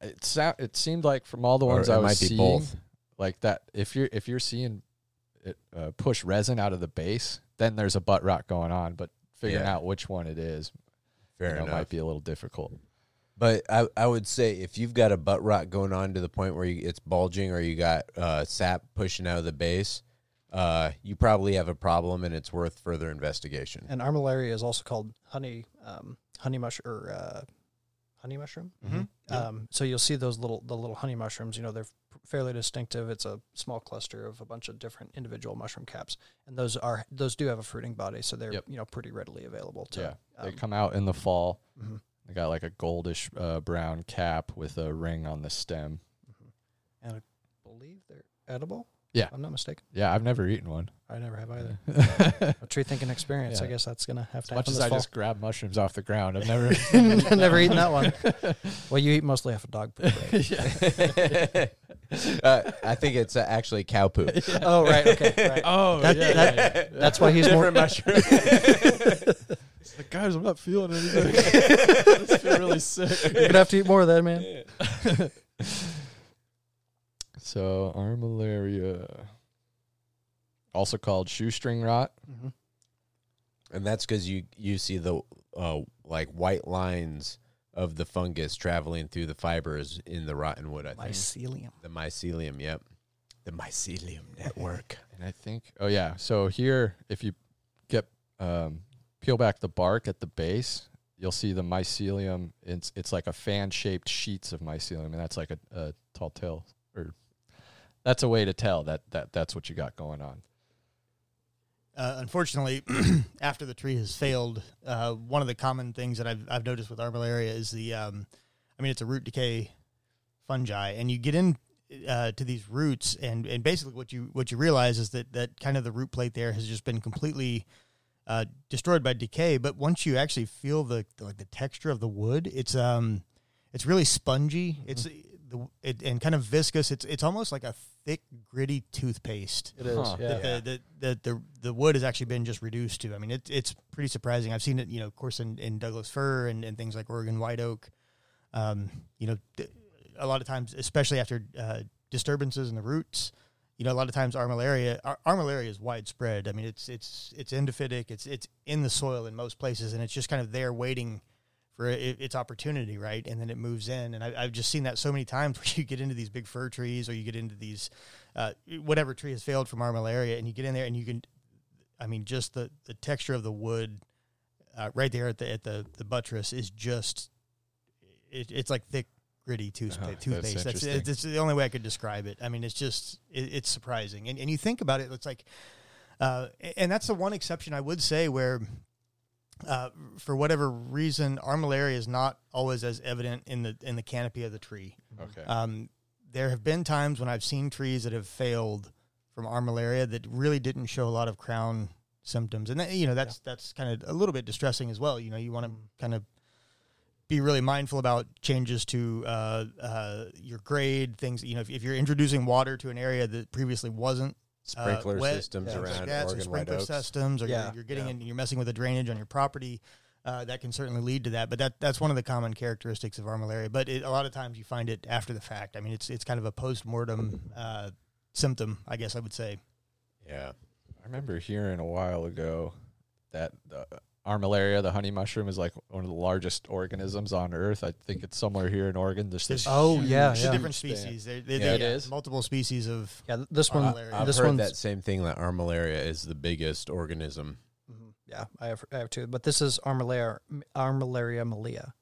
It it seemed like from all the Or ones it I was might be seeing, both. like that. If you're if you're seeing it uh, push resin out of the base, then there's a butt rot going on. But figuring Yeah. out which one it is, Fair you know, enough. might be a little difficult. But I, I would say if you've got a butt rot going on to the point where you, it's bulging or you got uh, sap pushing out of the base, uh, you probably have a problem and it's worth further investigation. And armillaria is also called honey, um, honey mush or uh, honey mushroom. Mhm. Um, so you'll see those little the little honey mushrooms. You know they're fairly distinctive. It's a small cluster of a bunch of different individual mushroom caps, and those are those do have a fruiting body, so they're Yep. you know pretty readily available to. yeah, they um, come out in the fall. mhm, They got like a goldish uh, brown cap with a ring on the stem. mhm. And I believe they're edible. Yeah. if I'm not mistaken. Yeah, I've never eaten one. I never have either. A tree thinking experience. I guess that's gonna have to much happen as this I fall. just grab mushrooms off the ground, I've never never eaten that one. Well, you eat mostly off a dog poop. Right? yeah. uh, I think it's uh, actually cow poop. Oh, right. Okay. Right. Oh, That- yeah, that- yeah, yeah. That's why he's more. It's like, guys, I'm not feeling anything. I just feel really sick. You're gonna have to eat more of that, man. So armillaria, also called shoestring rot. Mm-hmm. and that's because you you see the uh, like white lines of the fungus traveling through the fibers in the rotten wood. I think Mycelium. the mycelium. Yep, the mycelium network. And I think, oh yeah. So here, if you get um, peel back the bark at the base, you'll see the mycelium. It's it's like a fan shaped sheets of mycelium, and that's like a, a tall tale, or that's a way to tell that that that's what you got going on. Uh, unfortunately, after the tree has failed, uh, one of the common things that I've, I've noticed with armillaria is the, um, I mean, it's a root decay fungi, and you get in uh, to these roots, and, and basically what you what you realize is that that kind of the root plate there has just been completely uh, destroyed by decay. But once you actually feel the, the like the texture of the wood, it's um it's really spongy. It's the it, and kind of viscous. It's it's almost like a thick, gritty toothpaste It is. Huh. Yeah. that the, the, the, the, the wood has actually been just reduced to. I mean, it, it's pretty surprising. I've seen it, you know, of course, in, in Douglas fir and, and things like Oregon white oak. Um, you know, th- a lot of times, especially after uh, disturbances in the roots, you know, a lot of times armillaria, ar- armillaria is widespread. I mean, it's it's it's endophytic. It's it's in the soil in most places, and it's just kind of there waiting for it, its opportunity, right? And then it moves in. And I, I've just seen that so many times where you get into these big fir trees or you get into these, uh, whatever tree has failed from armillaria, and you get in there and you can, I mean, just the, the texture of the wood uh, right there at the at the, the buttress is just, it, it's like thick gritty tooth- Uh-huh. Toothpaste. That's, it's, it's the only way I could describe it. I mean, it's just it, it's surprising, and and you think about it, it's like, uh, and that's the one exception I would say where. Uh, for whatever reason, armillaria is not always as evident in the in the canopy of the tree. Okay. Um, there have been times when I've seen trees that have failed from armillaria that really didn't show a lot of crown symptoms, and that, you know that's that's kind of a little bit distressing as well. You know, you want to kind of be really mindful about changes to uh, uh, your grade, things. You know, if, if you're introducing water to an area that previously wasn't uh, Sprinkler wet, systems things around that, so Oregon White sprinkler Oaks. systems, or Yeah. you're, you're getting Yeah. in, you're messing with the drainage on your property. Uh, that can certainly lead to that, but that that's one of the common characteristics of armillaria. But it, a lot of times you find it after the fact. I mean, it's it's kind of a post mortem uh, symptom, I guess I would say. Yeah. I remember hearing a while ago that the armillaria, the honey mushroom, is like one of the largest organisms on Earth. I think it's somewhere here in Oregon. There's this. Oh, yeah, It's a different species. They, they, Yeah, they it got is. multiple species of. Yeah, this one. Armillaria. I've this heard that same thing that armillaria is the biggest organism. Mhm. Yeah, I have I have two, but this is Armillaria Armillaria mellea,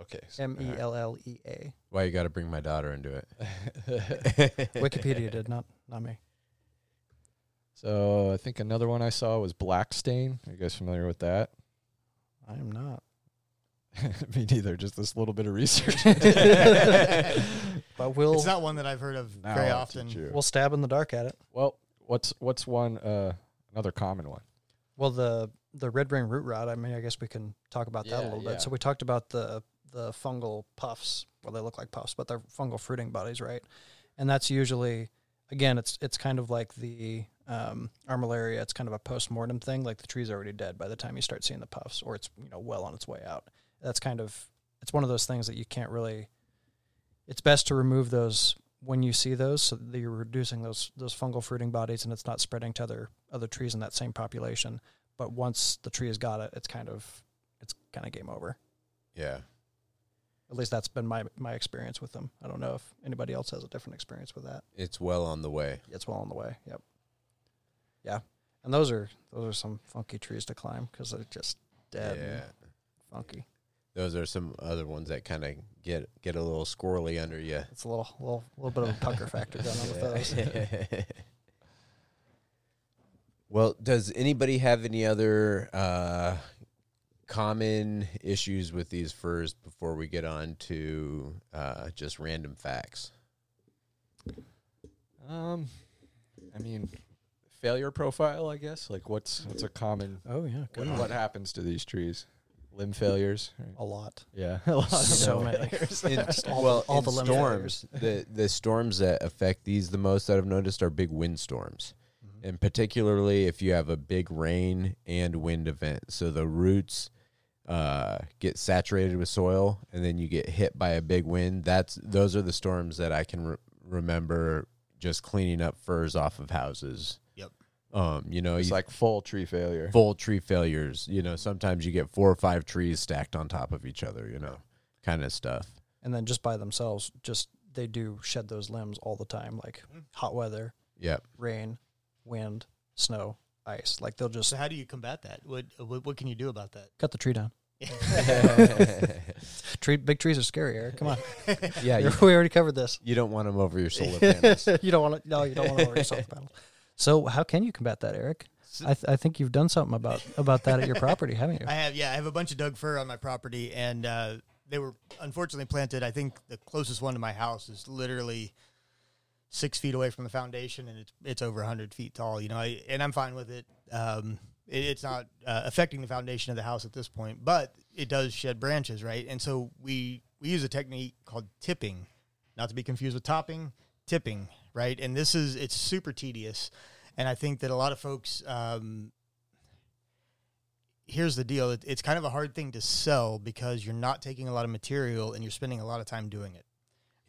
okay. M E L L E A. Why you got to bring my daughter into it? Wikipedia did not not me. So I think another one I saw was black stain. Are you guys familiar with that? I am not. Me neither. Just this little bit of research. But we'll It's not one that I've heard of Now very often. teach we'll stab in the dark at it. Well, what's what's one uh, another common one? Well, the the red ring root rot. I mean, I guess we can talk about that a Yeah, little yeah. bit. So we talked about the the fungal puffs. Well, they look like puffs, but they're fungal fruiting bodies, right? And that's usually, again, it's it's kind of like the um, armillaria. It's kind of a post mortem thing. Like the tree's already dead by the time you start seeing the puffs, or it's you know well on its way out. That's kind of it's one of those things that you can't really. It's best to remove those when you see those, so that you're reducing those those fungal fruiting bodies, and it's not spreading to other other trees in that same population. But once the tree has got it, it's kind of it's kind of game over. Yeah. At least that's been my my experience with them. I don't know if anybody else has a different experience with that. It's well on the way. It's well on the way. Yep. Yeah, and those are those are some funky trees to climb because they're just dead Yeah. and funky. Those are some other ones that kind of get get a little squirrely under you. It's a little little little bit of a pucker factor going on with those. well, does anybody have any other uh, common issues with these firs before we get on to uh, just random facts? Um, I mean, failure profile. I guess. Like, what's what's a common? Oh yeah, What, good. what happens to these trees? Limb failures. right? A lot. Yeah, a lot of So many. In- all well, the, all in the limb storms, the the storms that affect these the most that I've noticed are big wind storms, Mm-hmm. and particularly if you have a big rain and wind event. So the roots uh, get saturated with soil, and then you get hit by a big wind. That's those are the storms that I can re- remember just cleaning up firs off of houses. Yep. Um, you know, It's you, like full tree failure. full tree failures. You know, sometimes you get four or five trees stacked on top of each other. You know, kind of stuff. and then just by themselves, just they do shed those limbs all the time, like hot weather, Yep. rain, wind, snow, ice. Like they'll just So how do you combat that? What what, what can you do about that? cut the tree down. Tree, big trees are scary, Eric. Come on, yeah, you, we already covered this. you don't want them over your solar panels. you don't want to. No, you don't want to over your solar panels. So how can you combat that, Eric? I, th- I think you've done something about about that at your property, haven't you? I have, yeah, I have a bunch of Doug fir on my property, and uh, they were unfortunately planted. I think the closest one to my house is literally six feet away from the foundation, and it's it's over hundred feet tall. You know, I, and I'm fine with it. Um, it it's not uh, affecting the foundation of the house at this point, but it does shed branches, right? And so we we use a technique called tipping, not to be confused with topping, tipping, right? And this is it's super tedious, and I think that a lot of folks. Um, here's the deal it, it's kind of a hard thing to sell because you're not taking a lot of material and you're spending a lot of time doing it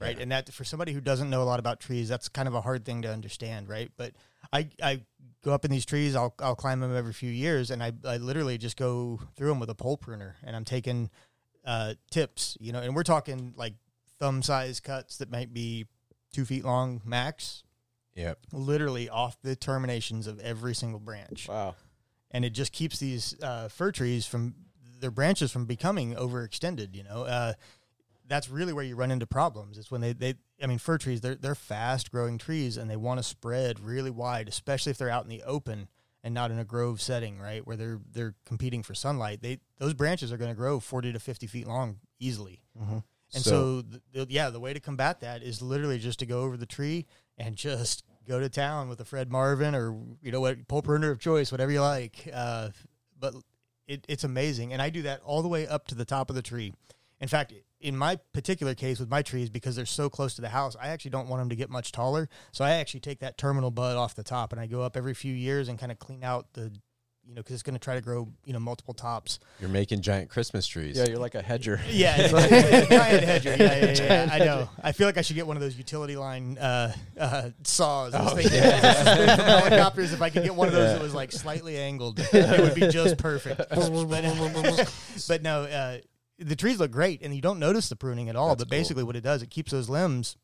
right Yeah. and that for somebody who doesn't know a lot about trees that's kind of a hard thing to understand right but i i go up in these trees i'll i'll climb them every few years and i i literally just go through them with a pole pruner and i'm taking uh tips you know and we're talking like thumb size cuts that might be two feet long max Yep. literally off the terminations of every single branch Wow. and it just keeps these uh, fir trees from their branches from becoming overextended. You know, uh, that's really where you run into problems. It's when they, they I mean, fir trees they're they're fast growing trees and they want to spread really wide, especially if they're out in the open and not in a grove setting, right, where they're they're competing for sunlight. They those branches are going to grow forty to fifty feet long easily. And so, the, the, yeah, the way to combat that is literally just to go over the tree and just go to town with a Fred Marvin or you know what pole pruner of choice, whatever you like. Uh, but it, it's amazing, and I do that all the way up to the top of the tree. In fact, in my particular case with my trees, because they're so close to the house, I actually don't want them to get much taller. So I actually take that terminal bud off the top, and I go up every few years and kind of clean out the, you know, because it's going to try to grow, you know, multiple tops. You're making giant Christmas trees. Yeah, you're like a hedger. Yeah, it's like a giant hedger. Yeah, yeah, yeah, yeah. I know. I feel like I should get one of those utility line uh, uh, saws. I was thinking from helicopters. If I could get one of those that was like slightly angled, it would be just perfect. But, but no, uh, the trees look great, and you don't notice the pruning at all. That's but basically, what it does, it keeps those limbs.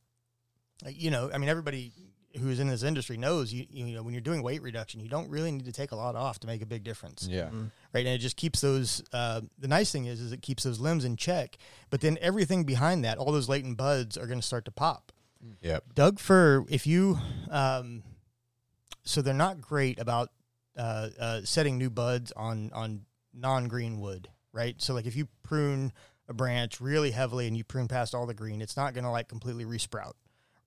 uh, You know, I mean, everybody who's in this industry knows you. You know, when you're doing weight reduction, you don't really need to take a lot off to make a big difference Yeah. right? And it just keeps those. Uh, the nice thing is, is it keeps those limbs in check. But then everything behind that, all those latent buds are going to start to pop. Yep. Doug fir, if you, um, so they're not great about uh, uh, setting new buds on on non green wood, right? So like if you prune a branch really heavily and you prune past all the green, it's not going to like completely resprout,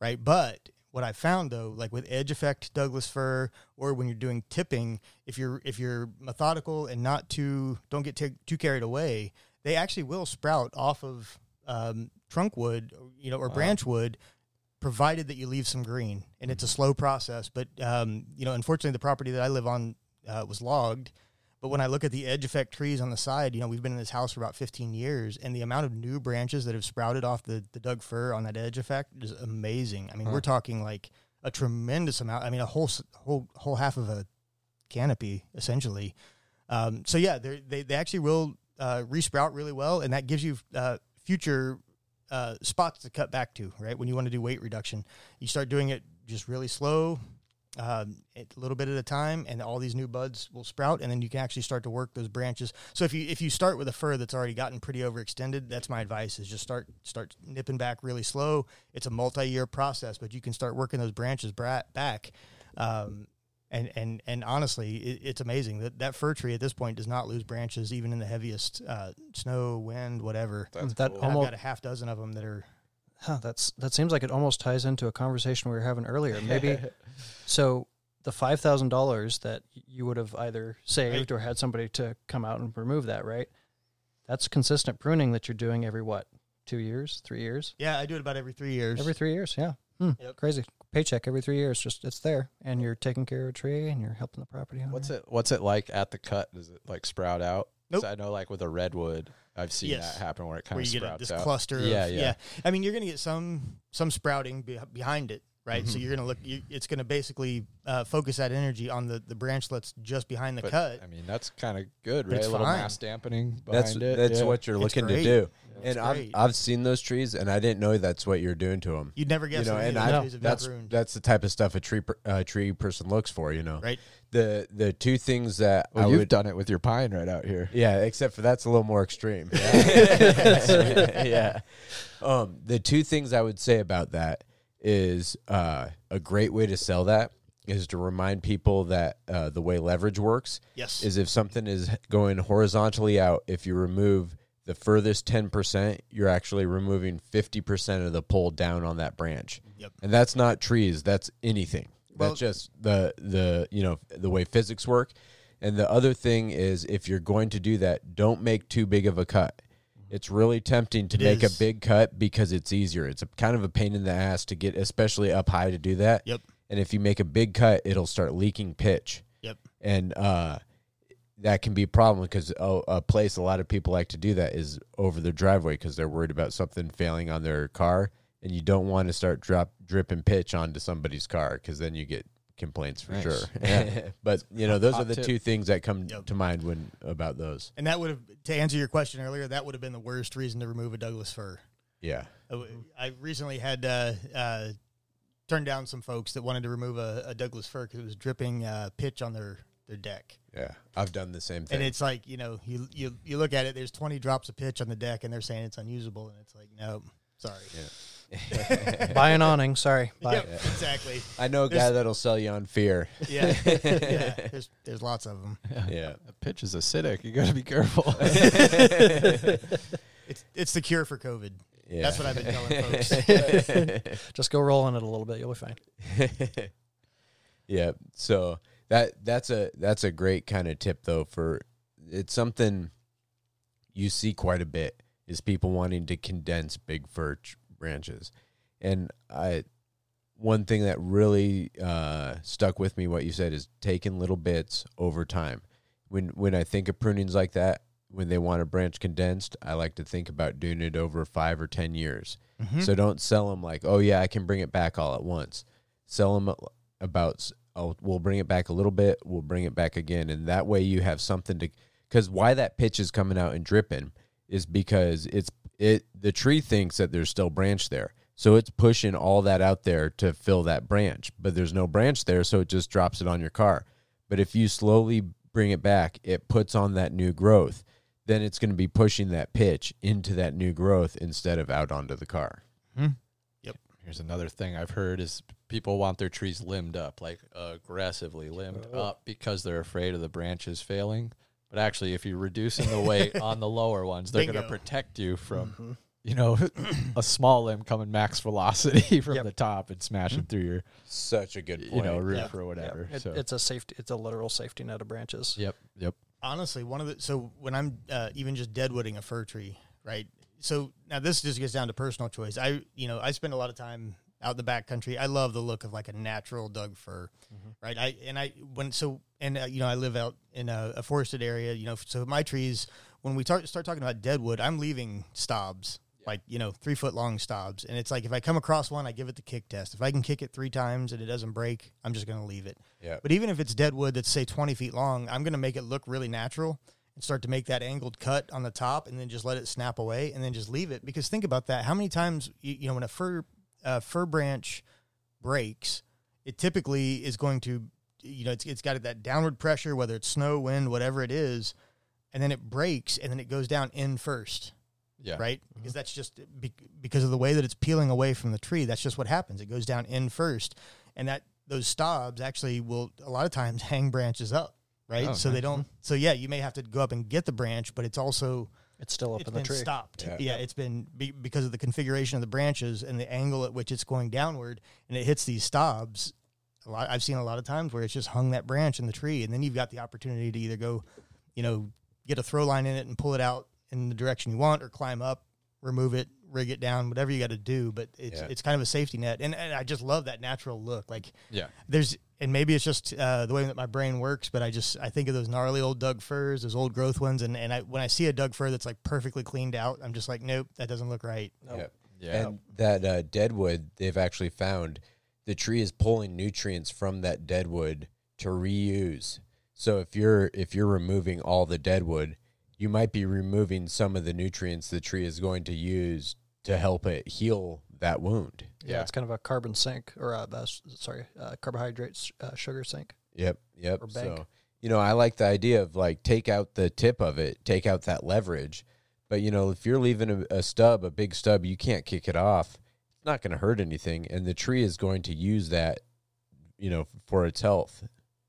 right? But what I found though, like with edge effect Douglas fir, or when you're doing tipping, if you're if you're methodical and not too don't get too too carried away, they actually will sprout off of um, trunk wood, you know, or branch wood, provided that you leave some green. And it's a slow process, but um, you know, unfortunately, the property that I live on uh, was logged. But when I look at the edge effect trees on the side, you know, we've been in this house for about 15 years, and the amount of new branches that have sprouted off the, the Doug fir on that edge effect is amazing. I mean, we're talking like a tremendous amount. I mean, a whole whole whole half of a canopy essentially. Um, so yeah, they they actually will uh, resprout really well, and that gives you uh, future uh, spots to cut back to. Right when you want to do weight reduction, you start doing it just really slow, um, a little bit at a time, and all these new buds will sprout, and then you can actually start to work those branches. So if you if you start with a fir that's already gotten pretty overextended, that's my advice: is just start start nipping back really slow. It's a multi year process, but you can start working those branches bra- back. Um, and and and honestly, it, it's amazing that that fir tree at this point does not lose branches even in the heaviest uh, snow, wind, whatever. That's that cool. I've got a half dozen of them that are Huh, that's that seems like it almost ties into a conversation we were having earlier. Maybe so the five thousand dollars that you would have either saved or had somebody to come out and remove that, right? That's consistent pruning that you're doing every what? Two years, three years? yeah. I do it about every three years. Every three years, yeah. Hmm, Yep. Crazy. Paycheck every three years, just it's there. And you're taking care of a tree and you're helping the property owner. What's it What's it like at the cut? Does it like sprout out? 'Cause Nope. I know, like with a redwood, I've seen Yes. that happen where it kind where of you get sprouts this out. cluster. Yeah, of, yeah. I mean, you're going to get some some sprouting be- behind it, right? So Mhm. you're going to look. You, it's going to basically uh, focus that energy on the the branchlets just behind the But, cut. I mean, that's kind of good, But right? it's A little fine. mass dampening behind That's it. that's yeah. what you're It's looking great. to do. It's and I've. I've seen those trees, and I didn't know that's what you're doing to them. You'd never guess. you know, and I trees have that's that's the type of stuff a tree per, uh, tree person looks for. You know, right. The the two things that Well, I you've would done it with your pine right out here. Yeah, except for that's a little more extreme. yeah. Um, the two things I would say about that is uh, a great way to sell that is to remind people that uh, the way leverage works Yes. is if something is going horizontally out, if you remove the furthest 10%, you're actually removing 50% of the pull down on that branch. Yep. And that's not trees, that's anything. Well- that's just the the you know the way physics work. And the other thing is if you're going to do that, don't make too big of a cut. It's really tempting to It make is. a big cut because it's easier. It's a kind of a pain in the ass to get especially up high to do that. Yep. And if you make a big cut, it'll start leaking pitch Yep. and uh, that can be a problem because oh, a place a lot of people like to do that is over their driveway because they're worried about something failing on their car, and you don't want to start drop dripping pitch onto somebody's car because then you get complaints for Nice. sure. Yeah. but you know, those Hot are the tip. two things that come Yep. to mind when about those. And that would have to answer your question earlier. That would have been the worst reason to remove a Douglas fir. Yeah, I recently had uh, uh, turned down some folks that wanted to remove a, a Douglas fir because it was dripping uh, pitch on their their deck. Yeah, I've done the same thing. And it's like, you know, you you you look at it, there's 20 drops of pitch on the deck and they're saying it's unusable and it's like, no, sorry. Buy an awning. Sorry. Buy. Yep, exactly. I know a guy There's- that'll sell you on fear. Yeah. yeah. There's there's lots of them. Yeah. The pitch is acidic. You got to be careful. It's it's the cure for COVID. Yeah. That's what I've been telling folks. Just go roll on it a little bit. You'll be fine. yeah. So that that's a that's a great kind of tip though for it's something you see quite a bit is people wanting to condense big fir ch- branches. And I one thing that really uh, stuck with me what you said is taking little bits over time. When when I think of prunings like that, when they want a branch condensed, I like to think about doing it over 5 or 10 years. Mhm. So don't sell them like, oh yeah, I can bring it back all at once. Sell them about, oh, we'll bring it back a little bit, we'll bring it back again, and that way you have something to. Because why that pitch is coming out and dripping is because it's it the tree thinks that there's still branch there, so it's pushing all that out there to fill that branch, but there's no branch there, so it just drops it on your car. But if you slowly bring it back, it puts on that new growth. Then it's going to be pushing that pitch into that new growth instead of out onto the car. Hmm. Yep. Here's another thing I've heard is people want their trees limbed up, like aggressively limbed oh. up because they're afraid of the branches failing. But actually, if you're reducing the weight on the lower ones, they're going to protect you from, Mhm. you know, a small limb coming max velocity from Yep. the top and smashing through your, Such a good point. you know, roof Yeah. or whatever. Yeah. It- so, It's a safety. It's a literal safety net of branches. yep, yep. honestly one of the so when i'm uh, even just deadwooding a fir tree right so now this just gets down to personal choice i you know i spend a lot of time out in the back country. I love the look of like a natural Doug fir right? I and i when so and uh, you know i live out in a, a forested area you know so my trees when we tar- start talking about deadwood i'm leaving stobs like you know three foot long stobs. And it's like if i come across one i give it the kick test. If i can kick it three times and it doesn't break i'm just going to leave it. Yeah. but even if it's dead wood that's say 20 feet long, I'm going to make it look really natural and start to make that angled cut on the top and then just let it snap away and then just leave it. Because think about that. How many times, you, you know, when a fir, uh, fir branch breaks, it typically is going to, you know, it's, it's got that downward pressure, whether it's snow, wind, whatever it is, and then it breaks and then it goes down in first Yeah. right? Because that's just be- because of the way that it's peeling away from the tree. That's just what happens. It goes down in first, and that those stobs actually will a lot of times hang branches up, right? Oh, so they don't. So yeah, you may have to go up and get the branch, but it's also It's still up it's in the been tree. stopped. Yeah. Yeah. it's been be, because of the configuration of the branches and the angle at which it's going downward, and it hits these stobs. A lot, I've seen a lot of times where it's just hung that branch in the tree, and then you've got the opportunity to either go, you know, get a throw line in it and pull it out in the direction you want, or climb up, remove it, rig it down, whatever you got to do. But it's Yeah. it's kind of a safety net, and, and I just love that natural look. Like Yeah. there's and maybe it's just uh, the way that my brain works, but I just I think of those gnarly old Doug firs, those old growth ones, and and I when I see a Doug fir that's like perfectly cleaned out, I'm just like, nope, that doesn't look right. Yep. Yeah. And that uh, deadwood, they've actually found the tree is pulling nutrients from that deadwood to reuse. So if you're if you're removing all the deadwood, you might be removing some of the nutrients the tree is going to use to help it heal that wound. Yeah, Yeah. it's kind of a carbon sink or a, uh, sorry, uh, carbohydrates uh, sugar sink. Yep, yep. Or bank. So, you know, I like the idea of like take out the tip of it, take out that leverage. But you know, if you're leaving a, a stub, a big stub, you can't kick it off. It's not going to hurt anything, and the tree is going to use that, you know, for its health.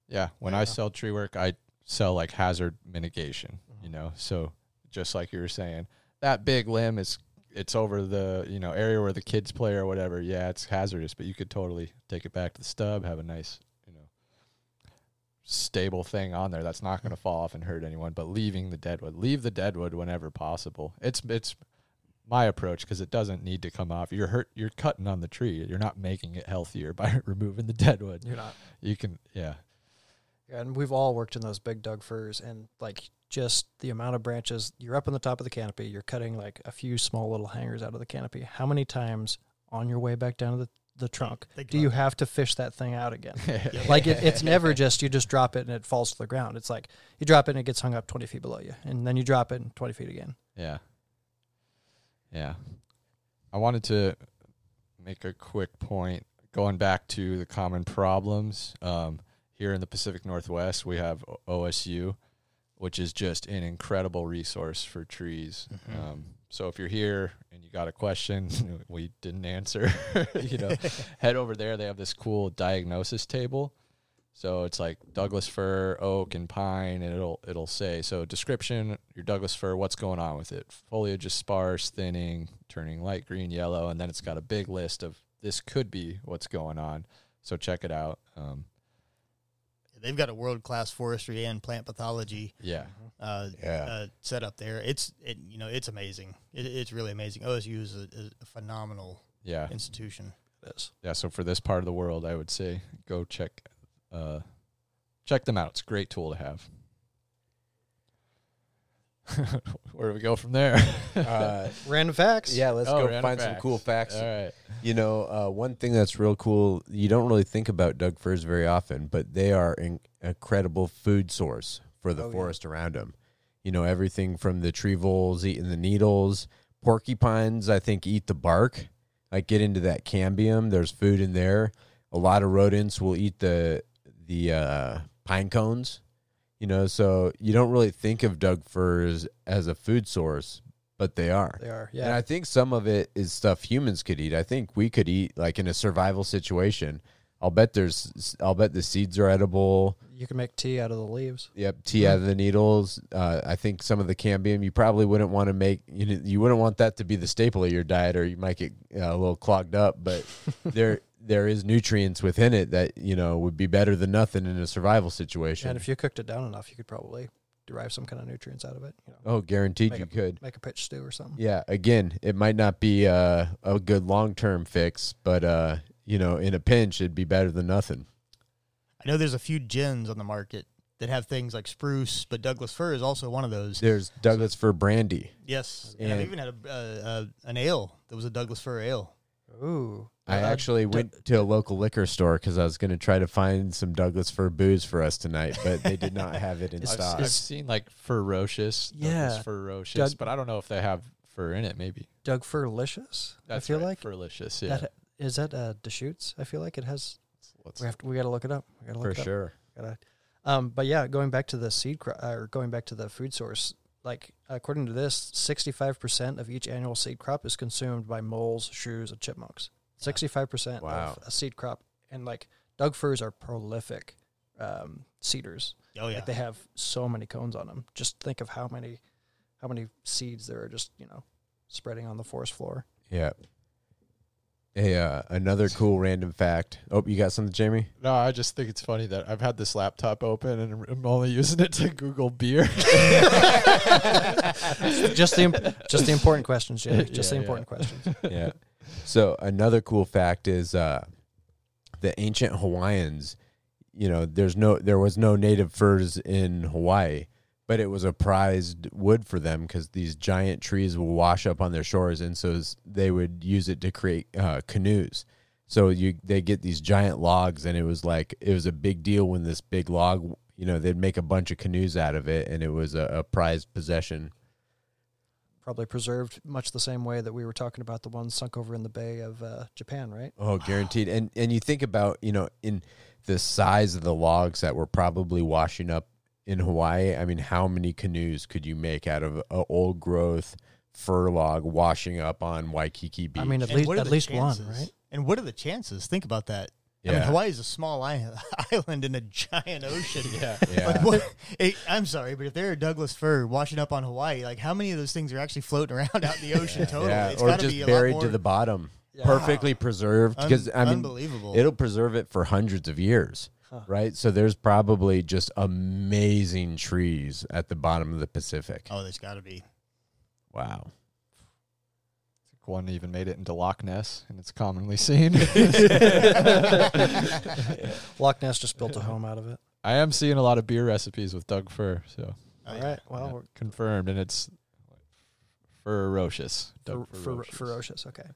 Yeah, when I sell tree work, I sell like hazard mitigation, you know. So just like you were saying, that big limb is it's over the, you know, area where the kids play or whatever. Yeah, it's hazardous, but you could totally take it back to the stub, have a nice, you know, stable thing on there that's not going to fall off and hurt anyone, but leaving the deadwood. Leave the deadwood whenever possible. It's it's my approach because it doesn't need to come off. You're hurt you're cutting on the tree. You're not making it healthier by removing the deadwood. You're not. You can yeah. Yeah, and we've all worked in those big Doug firs, and like just the amount of branches. You're up on the top of the canopy. You're cutting like a few small little hangers out of the canopy. How many times on your way back down to the, the trunk do you have to fish that thing out again? like it, it's never just you just drop it and it falls to the ground. It's like you drop it and it gets hung up 20 feet below you, and then you drop it and 20 feet again. Yeah. Yeah. I wanted to make a quick point going back to the common problems. Um, here in the Pacific Northwest, we have OSU, which is just an incredible resource for trees. Mhm. Um, so if you're here and you got a question we didn't answer, you know, head over there. They have this cool diagnosis table. So it's like Douglas fir, oak, and pine, and it'll it'll say so description your Douglas fir, what's going on with it? Foliage is sparse, thinning, turning light green, yellow, and then it's got a big list of this could be what's going on. So check it out. Um, They've got a world class forestry and plant pathology yeah, uh, Yeah. uh, set up there. It's it you know it's amazing. It, it's really amazing. OSU is a, is a phenomenal yeah, institution. It is. yeah. So for this part of the world, I would say go check uh, check them out. It's a great tool to have. Where do we go from there? Uh, Random facts. yeah, let's Oh, go random find some cool facts. All right. You know, uh, one thing that's real cool, you don't really think about Doug firs very often, but they are an incredible food source for the Oh, yeah. forest around them. You know, everything from the tree voles eating the needles, porcupines, I think, eat the bark. Like get into that cambium, there's food in there. A lot of rodents will eat the the uh, pine cones. You know, so you don't really think of Doug firs as a food source, but they are. They are. Yeah. And I think some of it is stuff humans could eat. I think we could eat like in a survival situation. I'll bet there's I'll bet the seeds are edible. you can make tea out of the leaves. Yep, tea out of the needles. Uh, I think some of the cambium you probably wouldn't want to make. You know, you wouldn't want that to be the staple of your diet, or you might get uh, a little clogged up. But there there is nutrients within it that you know would be better than nothing in a survival situation. And if you cooked it down enough, you could probably derive some kind of nutrients out of it. You know, oh, guaranteed you it- could. make a pitch stew or something. Yeah, again, it might not be uh, a good long term fix, but uh, you know, in a pinch, it'd be better than nothing. I know there's a few gins on the market that have things like spruce, but Douglas fir is also one of those. There's Douglas fir brandy. Yes, and, I've even had a, uh, uh, an ale that was a Douglas fir ale. Ooh. I Uh, actually d- went to a local liquor store because I was going to try to find some Douglas fir booze for us tonight, but they did not have it in It's- I've, stock. I've seen like ferocious, Yeah. Douglas ferocious, Doug- but I don't know if they have fir in it. Maybe Doug Furlicious. that's I feel right, like ferocious. Yeah, that is that uh Deschutes. I feel like it has. Let's- We have to. We got to look it up. We got to look for it up. sure. Gotta, um, but yeah, going back to the seed crop, or going back to the food source, like according to this, sixty-five percent of each annual seed crop is consumed by moles, shrews, and chipmunks. Sixty-five percent Wow. of a seed crop, and like Doug firs are prolific um, seeders. Oh yeah, Like they have so many cones on them. Just think of how many, how many seeds there are just you know spreading on the forest floor. Yeah. A, uh, another cool random fact. Oh, you got something, Jamie? No, I just think it's funny that I've had this laptop open and I'm only using it to Google beer. just the imp- just the important questions, Jay. Just the important yeah. questions. yeah. So another cool fact is uh, the ancient Hawaiians. You know, there's no there was no native firs in Hawaii, but it was a prized wood for them because these giant trees will wash up on their shores, and so they would use it to create uh, canoes. So you they get these giant logs, and it was like it was a big deal when this big log. You know, they'd make a bunch of canoes out of it, and it was a, a prized possession. probably preserved much the same way that we were talking about the ones sunk over in the Bay of uh, Japan, right? Oh, guaranteed. And and you think about you know in the size of the logs that were probably washing up in Hawaii. I mean, how many canoes could you make out of a old growth fir log washing up on Waikiki Beach? I mean, at And least at the least one, right? And what are the chances? Think about that. I mean, Hawaii is a small i- island in a giant ocean. yeah. yeah. Like what? I'm sorry, but if there are Douglas fir washing up on Hawaii, like how many of those things are actually floating around out in the ocean total? yeah, It's or just be a lot buried more to the bottom, Yeah. perfectly preserved. un- Because I mean, unbelievable. it'll preserve it for hundreds of years. Huh. Right, so there's probably just amazing trees at the bottom of the Pacific. oh, there's got to be. Wow. One even made it into Loch Ness, and it's commonly seen. Loch Ness just built a home out of it. I am seeing a lot of beer recipes with Doug Fir, so all right, yeah. Well, yeah, we're confirmed, and it's ferocious. Doug fer- ferocious. ferocious. Okay.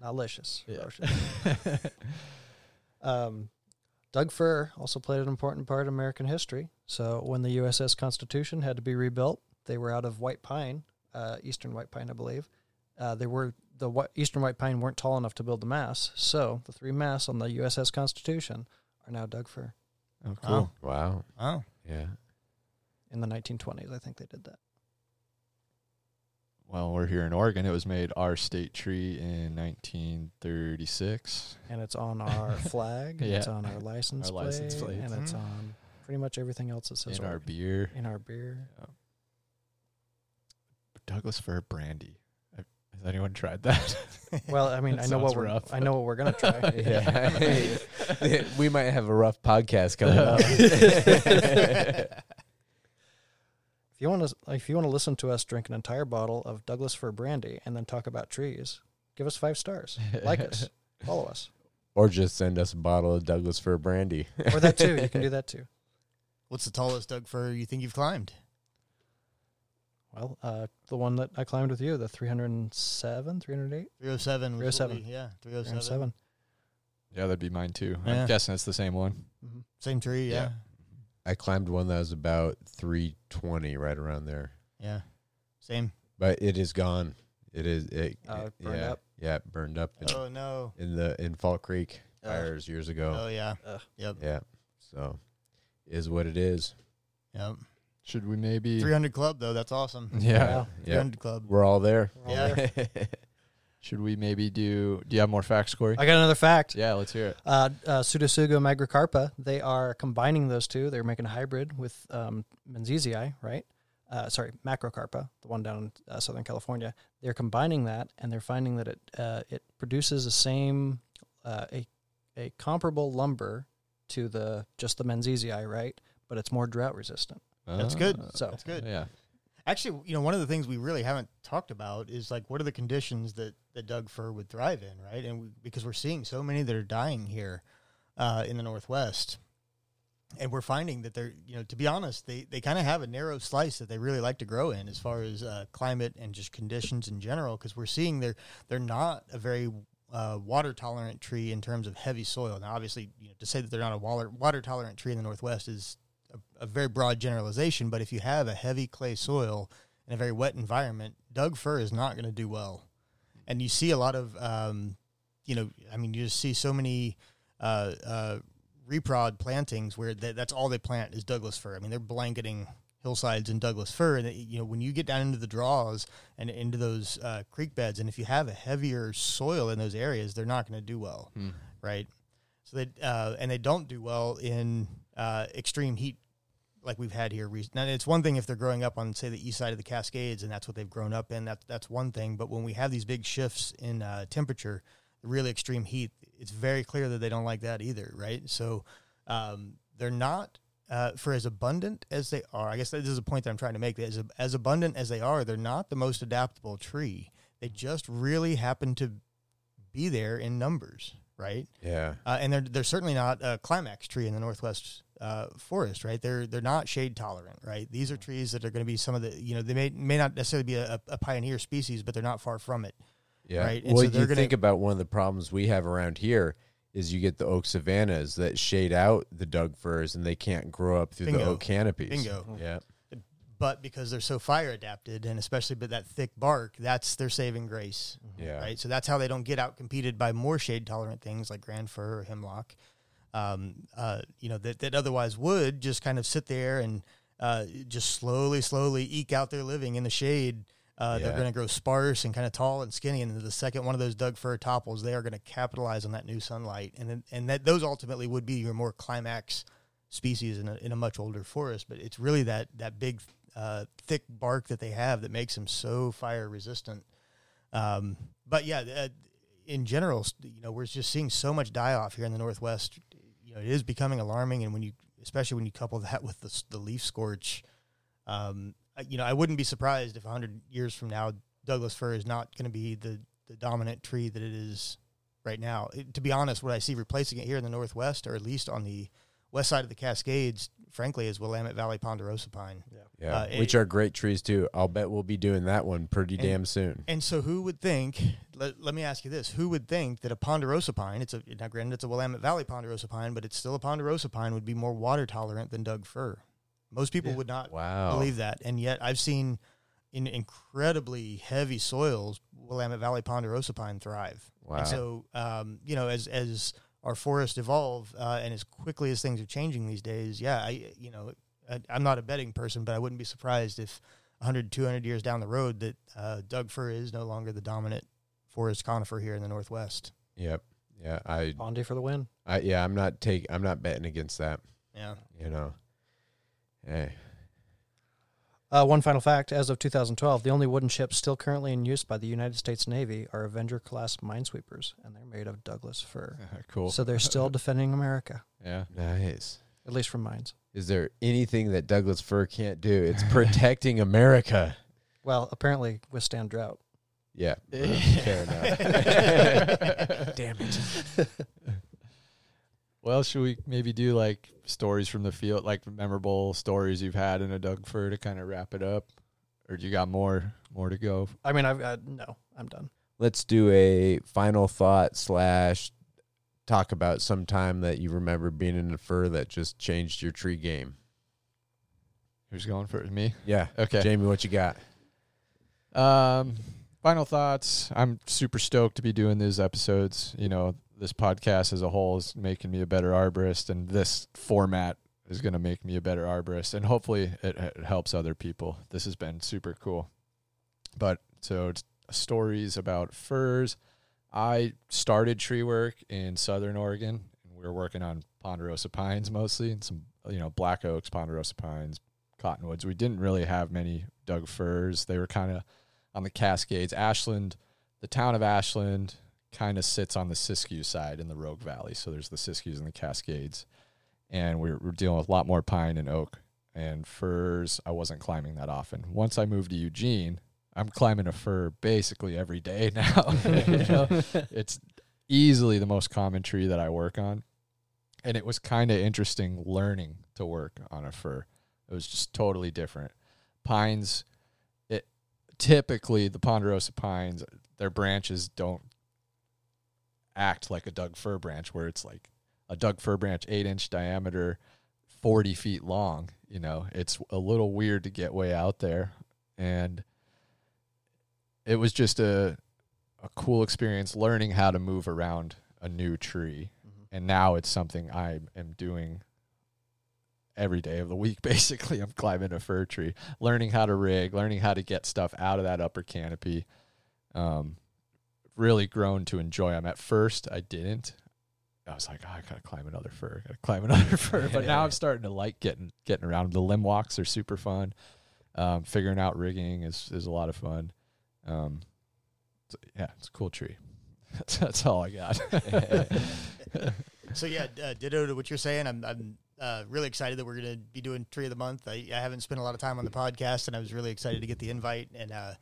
Not licious. Yeah. Ferocious. Um, Doug Fir also played an important part in American history. So when the USS Constitution had to be rebuilt, they were out of white pine, uh, eastern white pine, I believe. Uh, they were the whi- eastern white pine weren't tall enough to build the masts, so the three masts on the USS Constitution are now Doug Fir. Oh, cool. Wow. Oh, Yeah. In the 1920s, I think they did that. Well, we're here in Oregon. It was made our state tree in 1936. And it's on our flag. and It's on our license Our plate. license plate. And it's Mhm. on pretty much everything else that says in our beer. in our beer. Douglas fir brandy. Has anyone tried that? Well, I mean, I know what we're rough. I know what we're gonna try. Yeah. we might have a rough podcast coming up. If you want to, if you want to listen to us drink an entire bottle of Douglas fir brandy and then talk about trees, give us five stars, like us, follow us, or just send us a bottle of Douglas fir brandy. or that too. You can do that too. what's the tallest Doug fir you think you've climbed? Well, uh, the one that I climbed with you, the 307, 308? 307. 307. we- Yeah, 307. 307. yeah, that'd be mine too. Yeah. I'm guessing it's the same one. Mm-hmm. Same tree, yeah. I climbed one that was about 320, right around there. Yeah. Same. But it is gone. It is it, Uh, it- burned yeah, up? Yeah, it burned up in, Oh, no. in the in Fall Creek Ugh. fires years ago. Oh, yeah. Ugh. Yep. Yeah. So is what it is. Yep. Should we maybe? 300 Club, though. That's awesome. Yeah. Yeah. 300 Club. We're all there. We're all Yeah. there. Should we maybe do? Do you have more facts, Corey? I got another fact. yeah, let's hear it. Uh, uh, Pseudotsuga magricarpa, they are combining those two. They're making a hybrid with um, Menziesii, right? Uh, sorry, macrocarpa, the one down in uh, Southern California. They're combining that, and they're finding that it uh, it produces the same uh, a a comparable lumber to the just the Menziesii, right? But it's more drought resistant. That's good. So That's good. Yeah. Actually, you know, one of the things we really haven't talked about is like what are the conditions that that Doug fir would thrive in, right? And we, because we're seeing so many that are dying here uh, in the Northwest, and we're finding that they're, you know, to be honest, they they kind of have a narrow slice that they really like to grow in as far as uh, climate and just conditions in general. Because we're seeing they're they're not a very uh, water tolerant tree in terms of heavy soil. Now, obviously, you know, to say that they're not a water water tolerant tree in the Northwest is a, very broad generalization, but if you have a heavy clay soil in a very wet environment, Doug fir is not going to do well. And you see a lot of, um, you know, I mean, you just see so many uh, uh, reprod plantings where th- that's all they plant is Douglas fir. I mean, they're blanketing hillsides in Douglas fir, and you know, when you get down into the draws and into those uh, creek beds, and if you have a heavier soil in those areas, they're not going to do well Hmm. right? So they uh, and they don't do well in uh, extreme heat like we've had here. recently. Now it's one thing if they're growing up on say the east side of the Cascades and that's what they've grown up in. That that's one thing. But when we have these big shifts in uh, temperature, really extreme heat, it's very clear that they don't like that either, right? So um, they're not. Uh, for as abundant as they are, I guess this is a point that I'm trying to make. As, as abundant as they are, they're not the most adaptable tree. They just really happen to be there in numbers, right? Yeah. Uh, and they're they're certainly not a climax tree in the northwest uh, forest, right? They're they're not shade tolerant, right? These are trees that are going to be some of the you know they may may not necessarily be a, a pioneer species, but they're not far from it. Yeah. Right, and Well, so you gonna- think about one of the problems we have around here is you get the oak savannas that shade out the Doug firs and they can't grow up through the oak canopies. Bingo. Yeah. But because they're so fire adapted, and especially but that thick bark, that's their saving grace, Yeah. right? So that's how they don't get out competed by more shade tolerant things like grand fir or hemlock, um, uh, you know, that, that otherwise would just kind of sit there and uh, just slowly, slowly eke out their living in the shade. Uh, They're going to grow sparse and kind of tall and skinny, and the second one of those Doug fir topples, they are going to capitalize on that new sunlight, and and that those ultimately would be your more climax species in a, in a much older forest. But it's really that that big, uh, thick bark that they have that makes them so fire resistant. Um, but yeah, uh, in general, you know, we're just seeing so much die off here in the Northwest. Know, it is becoming alarming, and when you, especially when you couple that with the, the leaf scorch, um, you know, I wouldn't be surprised if hundred years from now, Douglas fir is not going to be the the dominant tree that it is right now. It- to be honest, what I see replacing it here in the Northwest, or at least on the west side of the Cascades, frankly, is Willamette Valley ponderosa pine. Yeah. Uh, Which it- are great trees too. I'll bet we'll be doing that one pretty And- damn soon. And so, who would think? Let, let me ask you this: Who would think that a ponderosa pine? It's a now granted it's a Willamette Valley ponderosa pine, but it's still a ponderosa pine would be more water tolerant than Doug fir. Most people Yeah. would not Wow. believe that, and yet I've seen in incredibly heavy soils Willamette Valley ponderosa pine thrive. Wow. And so, um, you know, as as our forests evolve, uh, and as quickly as things are changing these days, yeah, I you know I, I'm not a betting person, but I wouldn't be surprised if 100, 200 years down the road that uh, Doug fir is no longer the dominant forest conifer here in the Northwest. Yep. Yeah. I. Pondy for the win. I. Yeah. I'm not take. I'm not betting against that. Yeah. You know. Hey. Uh, one final fact: as of 2012, the only wooden ships still currently in use by the United States Navy are Avenger-class minesweepers, and they're made of Douglas fir. cool. So they're still defending America, yeah. Nice. at least from mines. Is there anything that Douglas fir can't do? It's protecting America. Well, apparently withstand drought. Yeah. Fair enough. Damn it! Well, should we maybe do like stories from the field, like memorable stories you've had in a Doug fir to kind of wrap it up, or do you got more more to go? I mean, I've uh, no, I'm done. Let's do a final thought slash talk about some time that you remember being in a fir that just changed your tree game. Who's going for? Me? Yeah. Okay. Jamie, what you got? Um, final thoughts. I'm super stoked to be doing these episodes. You know, this podcast as a whole is making me a better arborist, and this format is going to make me a better arborist, and hopefully it, it helps other people. This has been super cool. But so stories about firs. I started tree work in Southern Oregon, and we were working on ponderosa pines mostly, and some you know black oaks, ponderosa pines, cottonwoods. We didn't really have many Doug firs. They were kind of on the Cascades. Ashland, the town of Ashland, kind of sits on the Siskiyou side in the Rogue Valley. So there's the Siskiyous and the Cascades, and we're, we're dealing with a lot more pine and oak and firs. I wasn't climbing that often. Once I moved to Eugene, I'm climbing a fir basically every day now. You know, it's easily the most common tree that I work on, and it was kind of interesting learning to work on a fir. It was just totally different. Pines, it typically the ponderosa pines, their branches don't act like a Doug fir branch, where it's like a Doug fir branch, eight inch diameter, forty feet long. You know, it's a little weird to get way out there, and it was just a a cool experience learning how to move around a new tree. And now it's something I am doing every day of the week. Basically, I'm climbing a fir tree, learning how to rig, learning how to get stuff out of that upper canopy. Um, really grown to enjoy them. At first, I didn't. I was like, oh, I gotta climb another fir, gotta climb another fir. But now I'm starting to like getting getting around. The limb walks are super fun. Um, figuring out rigging is is a lot of fun. Um, so, yeah, it's a cool tree. That's, that's all I got. So yeah, uh, ditto to what you're saying. I'm I'm uh, really excited that we're going to be doing Tree of the Month. I, I haven't spent a lot of time on the podcast, and I was really excited to get the invite. And uh,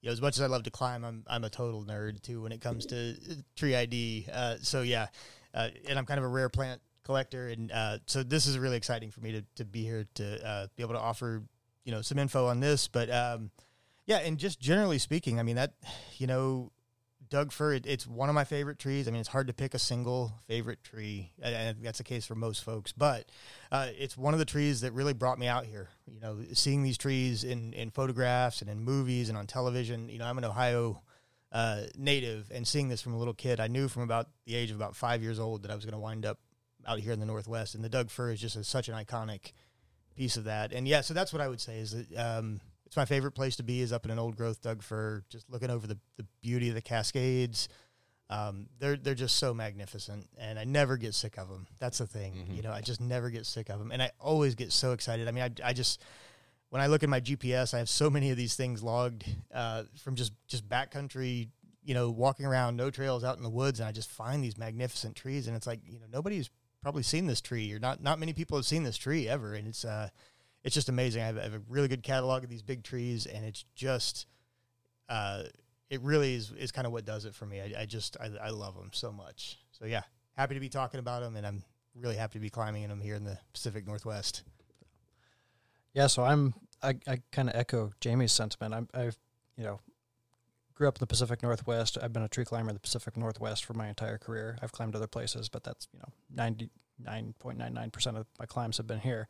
you know, as much as I love to climb, I'm I'm a total nerd too when it comes to uh, tree ID. Uh, so yeah, uh, and I'm kind of a rare plant collector, and uh, so this is really exciting for me to to be here to uh, be able to offer you know some info on this. But um, yeah, and just generally speaking, I mean that you know Doug fir, it, it's one of my favorite trees. I mean, it's hard to pick a single favorite tree, and, that's the case for most folks. But uh, it's one of the trees that really brought me out here. You know, seeing these trees in in photographs and in movies and on television. You know, I'm an Ohio uh, native, and seeing this from a little kid, I knew from about the age of about five years old that I was going to wind up out here in the Northwest. And the Doug fir is just a, such an iconic piece of that. And yeah, so that's what I would say is that. Um, it's my favorite place to be is up in an old growth Doug fir, just looking over the, the beauty of the Cascades. Um, they're they're just so magnificent, and I never get sick of them. That's the thing, Mhm. you know. I just never get sick of them, and I always get so excited. I mean, I, I just when I look at my GPS, I have so many of these things logged uh, from just just backcountry, you know, walking around, no trails out in the woods, and I just find these magnificent trees, and it's like you know nobody's probably seen this tree, or not not many people have seen this tree ever, and it's uh it's just amazing. I have, I have a really good catalog of these big trees, and it's just, uh, it really is is kind of what does it for me. I, I just I, I love them so much. So yeah, happy to be talking about them, and I'm really happy to be climbing in them here in the Pacific Northwest. Yeah, so I'm I, I kind of echo Jamie's sentiment. I'm I've you know grew up in the Pacific Northwest. I've been a tree climber in the Pacific Northwest for my entire career. I've climbed other places, but that's you know ninety nine point nine nine percent of my climbs have been here.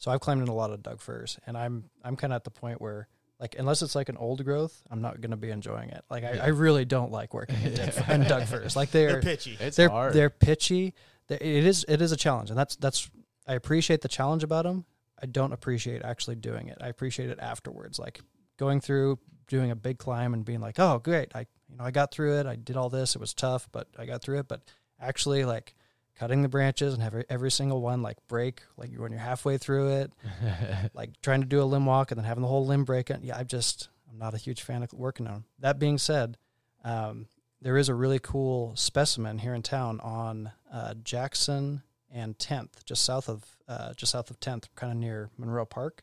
So I've climbed in a lot of Doug firs, and I'm I'm kind of at the point where like unless it's like an old growth, I'm not going to be enjoying it. Like I, I really don't like working in, Doug, in Doug firs. Like They're they're pitchy. It's they're hard. they're pitchy. They- It is it is a challenge, and that's that's I appreciate the challenge about them. I don't appreciate actually doing it. I appreciate it afterwards, like going through doing a big climb and being like, oh great, I you know I got through it. I did all this. It was tough, but I got through it. But actually, like cutting the branches and every every single one like break, like when you're halfway through it, like trying to do a limb walk and then having the whole limb break. And yeah, I'm just I'm not a huge fan of working on. 'em. That being said, um, there is a really cool specimen here in town on uh, Jackson and 10th, just south of uh, just south of 10th, kind of near Monroe Park.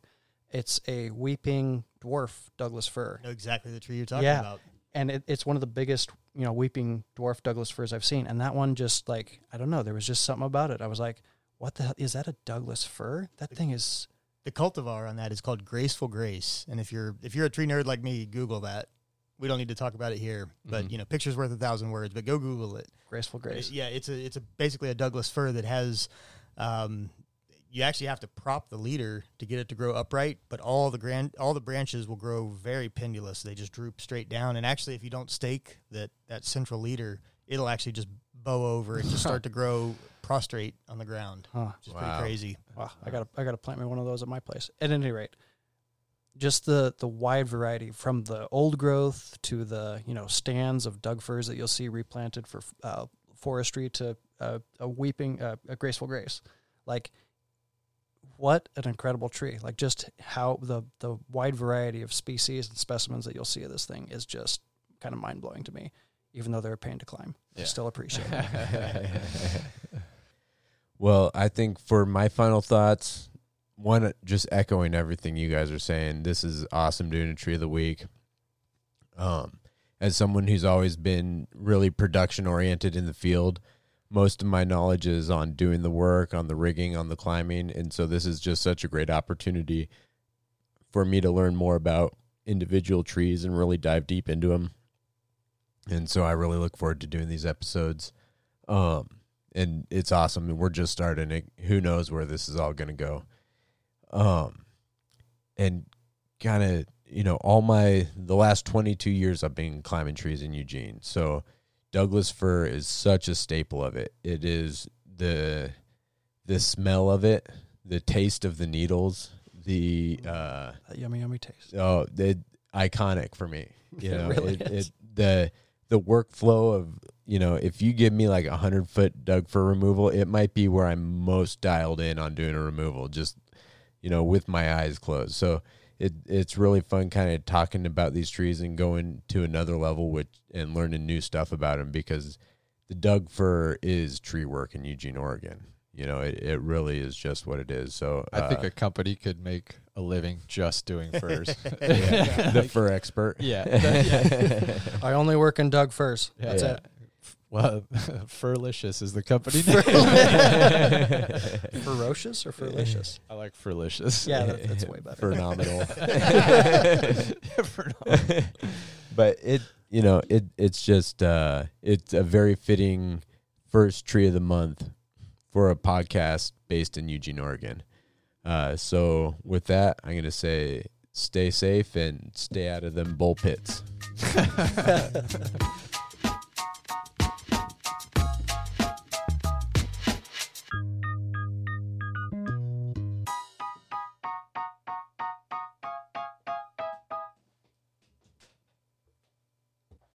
It's a weeping dwarf Douglas fir, know exactly the tree you're talking Yeah. about. And it, it's one of the biggest, you know, weeping dwarf Douglas firs I've seen. And that one just like I don't know, there was just something about it. I was like, what the hell is that? A Douglas fir? That thing is The cultivar on that is called Graceful Grace, and if you're if you're a tree nerd like me, Google that. We don't need to talk about it here, but Mhm. you know, pictures worth a thousand words. But go Google it. graceful grace. Yeah, it's a it's a basically a Douglas fir that has. Um, you actually have to prop the leader to get it to grow upright, but all the grand all the branches will grow very pendulous. They just droop straight down, and actually, if you don't stake that that central leader, it'll actually just bow over and just start to grow prostrate on the ground. Huh. Which is Wow. pretty crazy. Wow, I got to I got to plant me one of those at my place. At any rate, just the the wide variety from the old growth to the you know stands of Doug firs that you'll see replanted for uh, forestry to uh, a weeping uh, a graceful grace, like what an incredible tree! Like just how the the wide variety of species and specimens that you'll see of this thing is just kind of mind blowing to me. Even though they're a pain to climb, I Yeah. still appreciate it. Well, I think for my final thoughts, one just echoing everything you guys are saying. This is awesome doing a tree of the week. Um, as someone who's always been really production oriented in the field, most of my knowledge is on doing the work, on the rigging, on the climbing, and so this is just such a great opportunity for me to learn more about individual trees and really dive deep into them. And so I really look forward to doing these episodes. Um, and it's awesome. We're just starting it. Who knows where this is all going to go. Um and kind of you know all my the last 22 years i've been climbing trees in eugene. So douglas fir is such a staple of it it is the the smell of it the taste of the needles the uh yummy, yummy taste. oh the iconic for me you It know really it, is. it the the workflow of you know if you give me like a hundred foot doug fir removal it might be where i'm most dialed in on doing a removal just you know with my eyes closed so it it's really fun kind of talking about these trees and going to another level which and learning new stuff about them because the doug fir is tree work in eugene oregon you know it, it really is just what it is so I think uh, a company could make a living just doing firs. yeah, the fur expert yeah. I only work in Doug firs. That's Yeah. it. Well, Furlicious is the company name. Ferocious or ferocious? I like Furlicious. Yeah, that, that's way better. phenomenal. but it, you know, it it's just uh, it's a very fitting first tree of the month for a podcast based in Eugene, Oregon. Uh, so with that, I'm gonna say stay safe and stay out of them bull pits.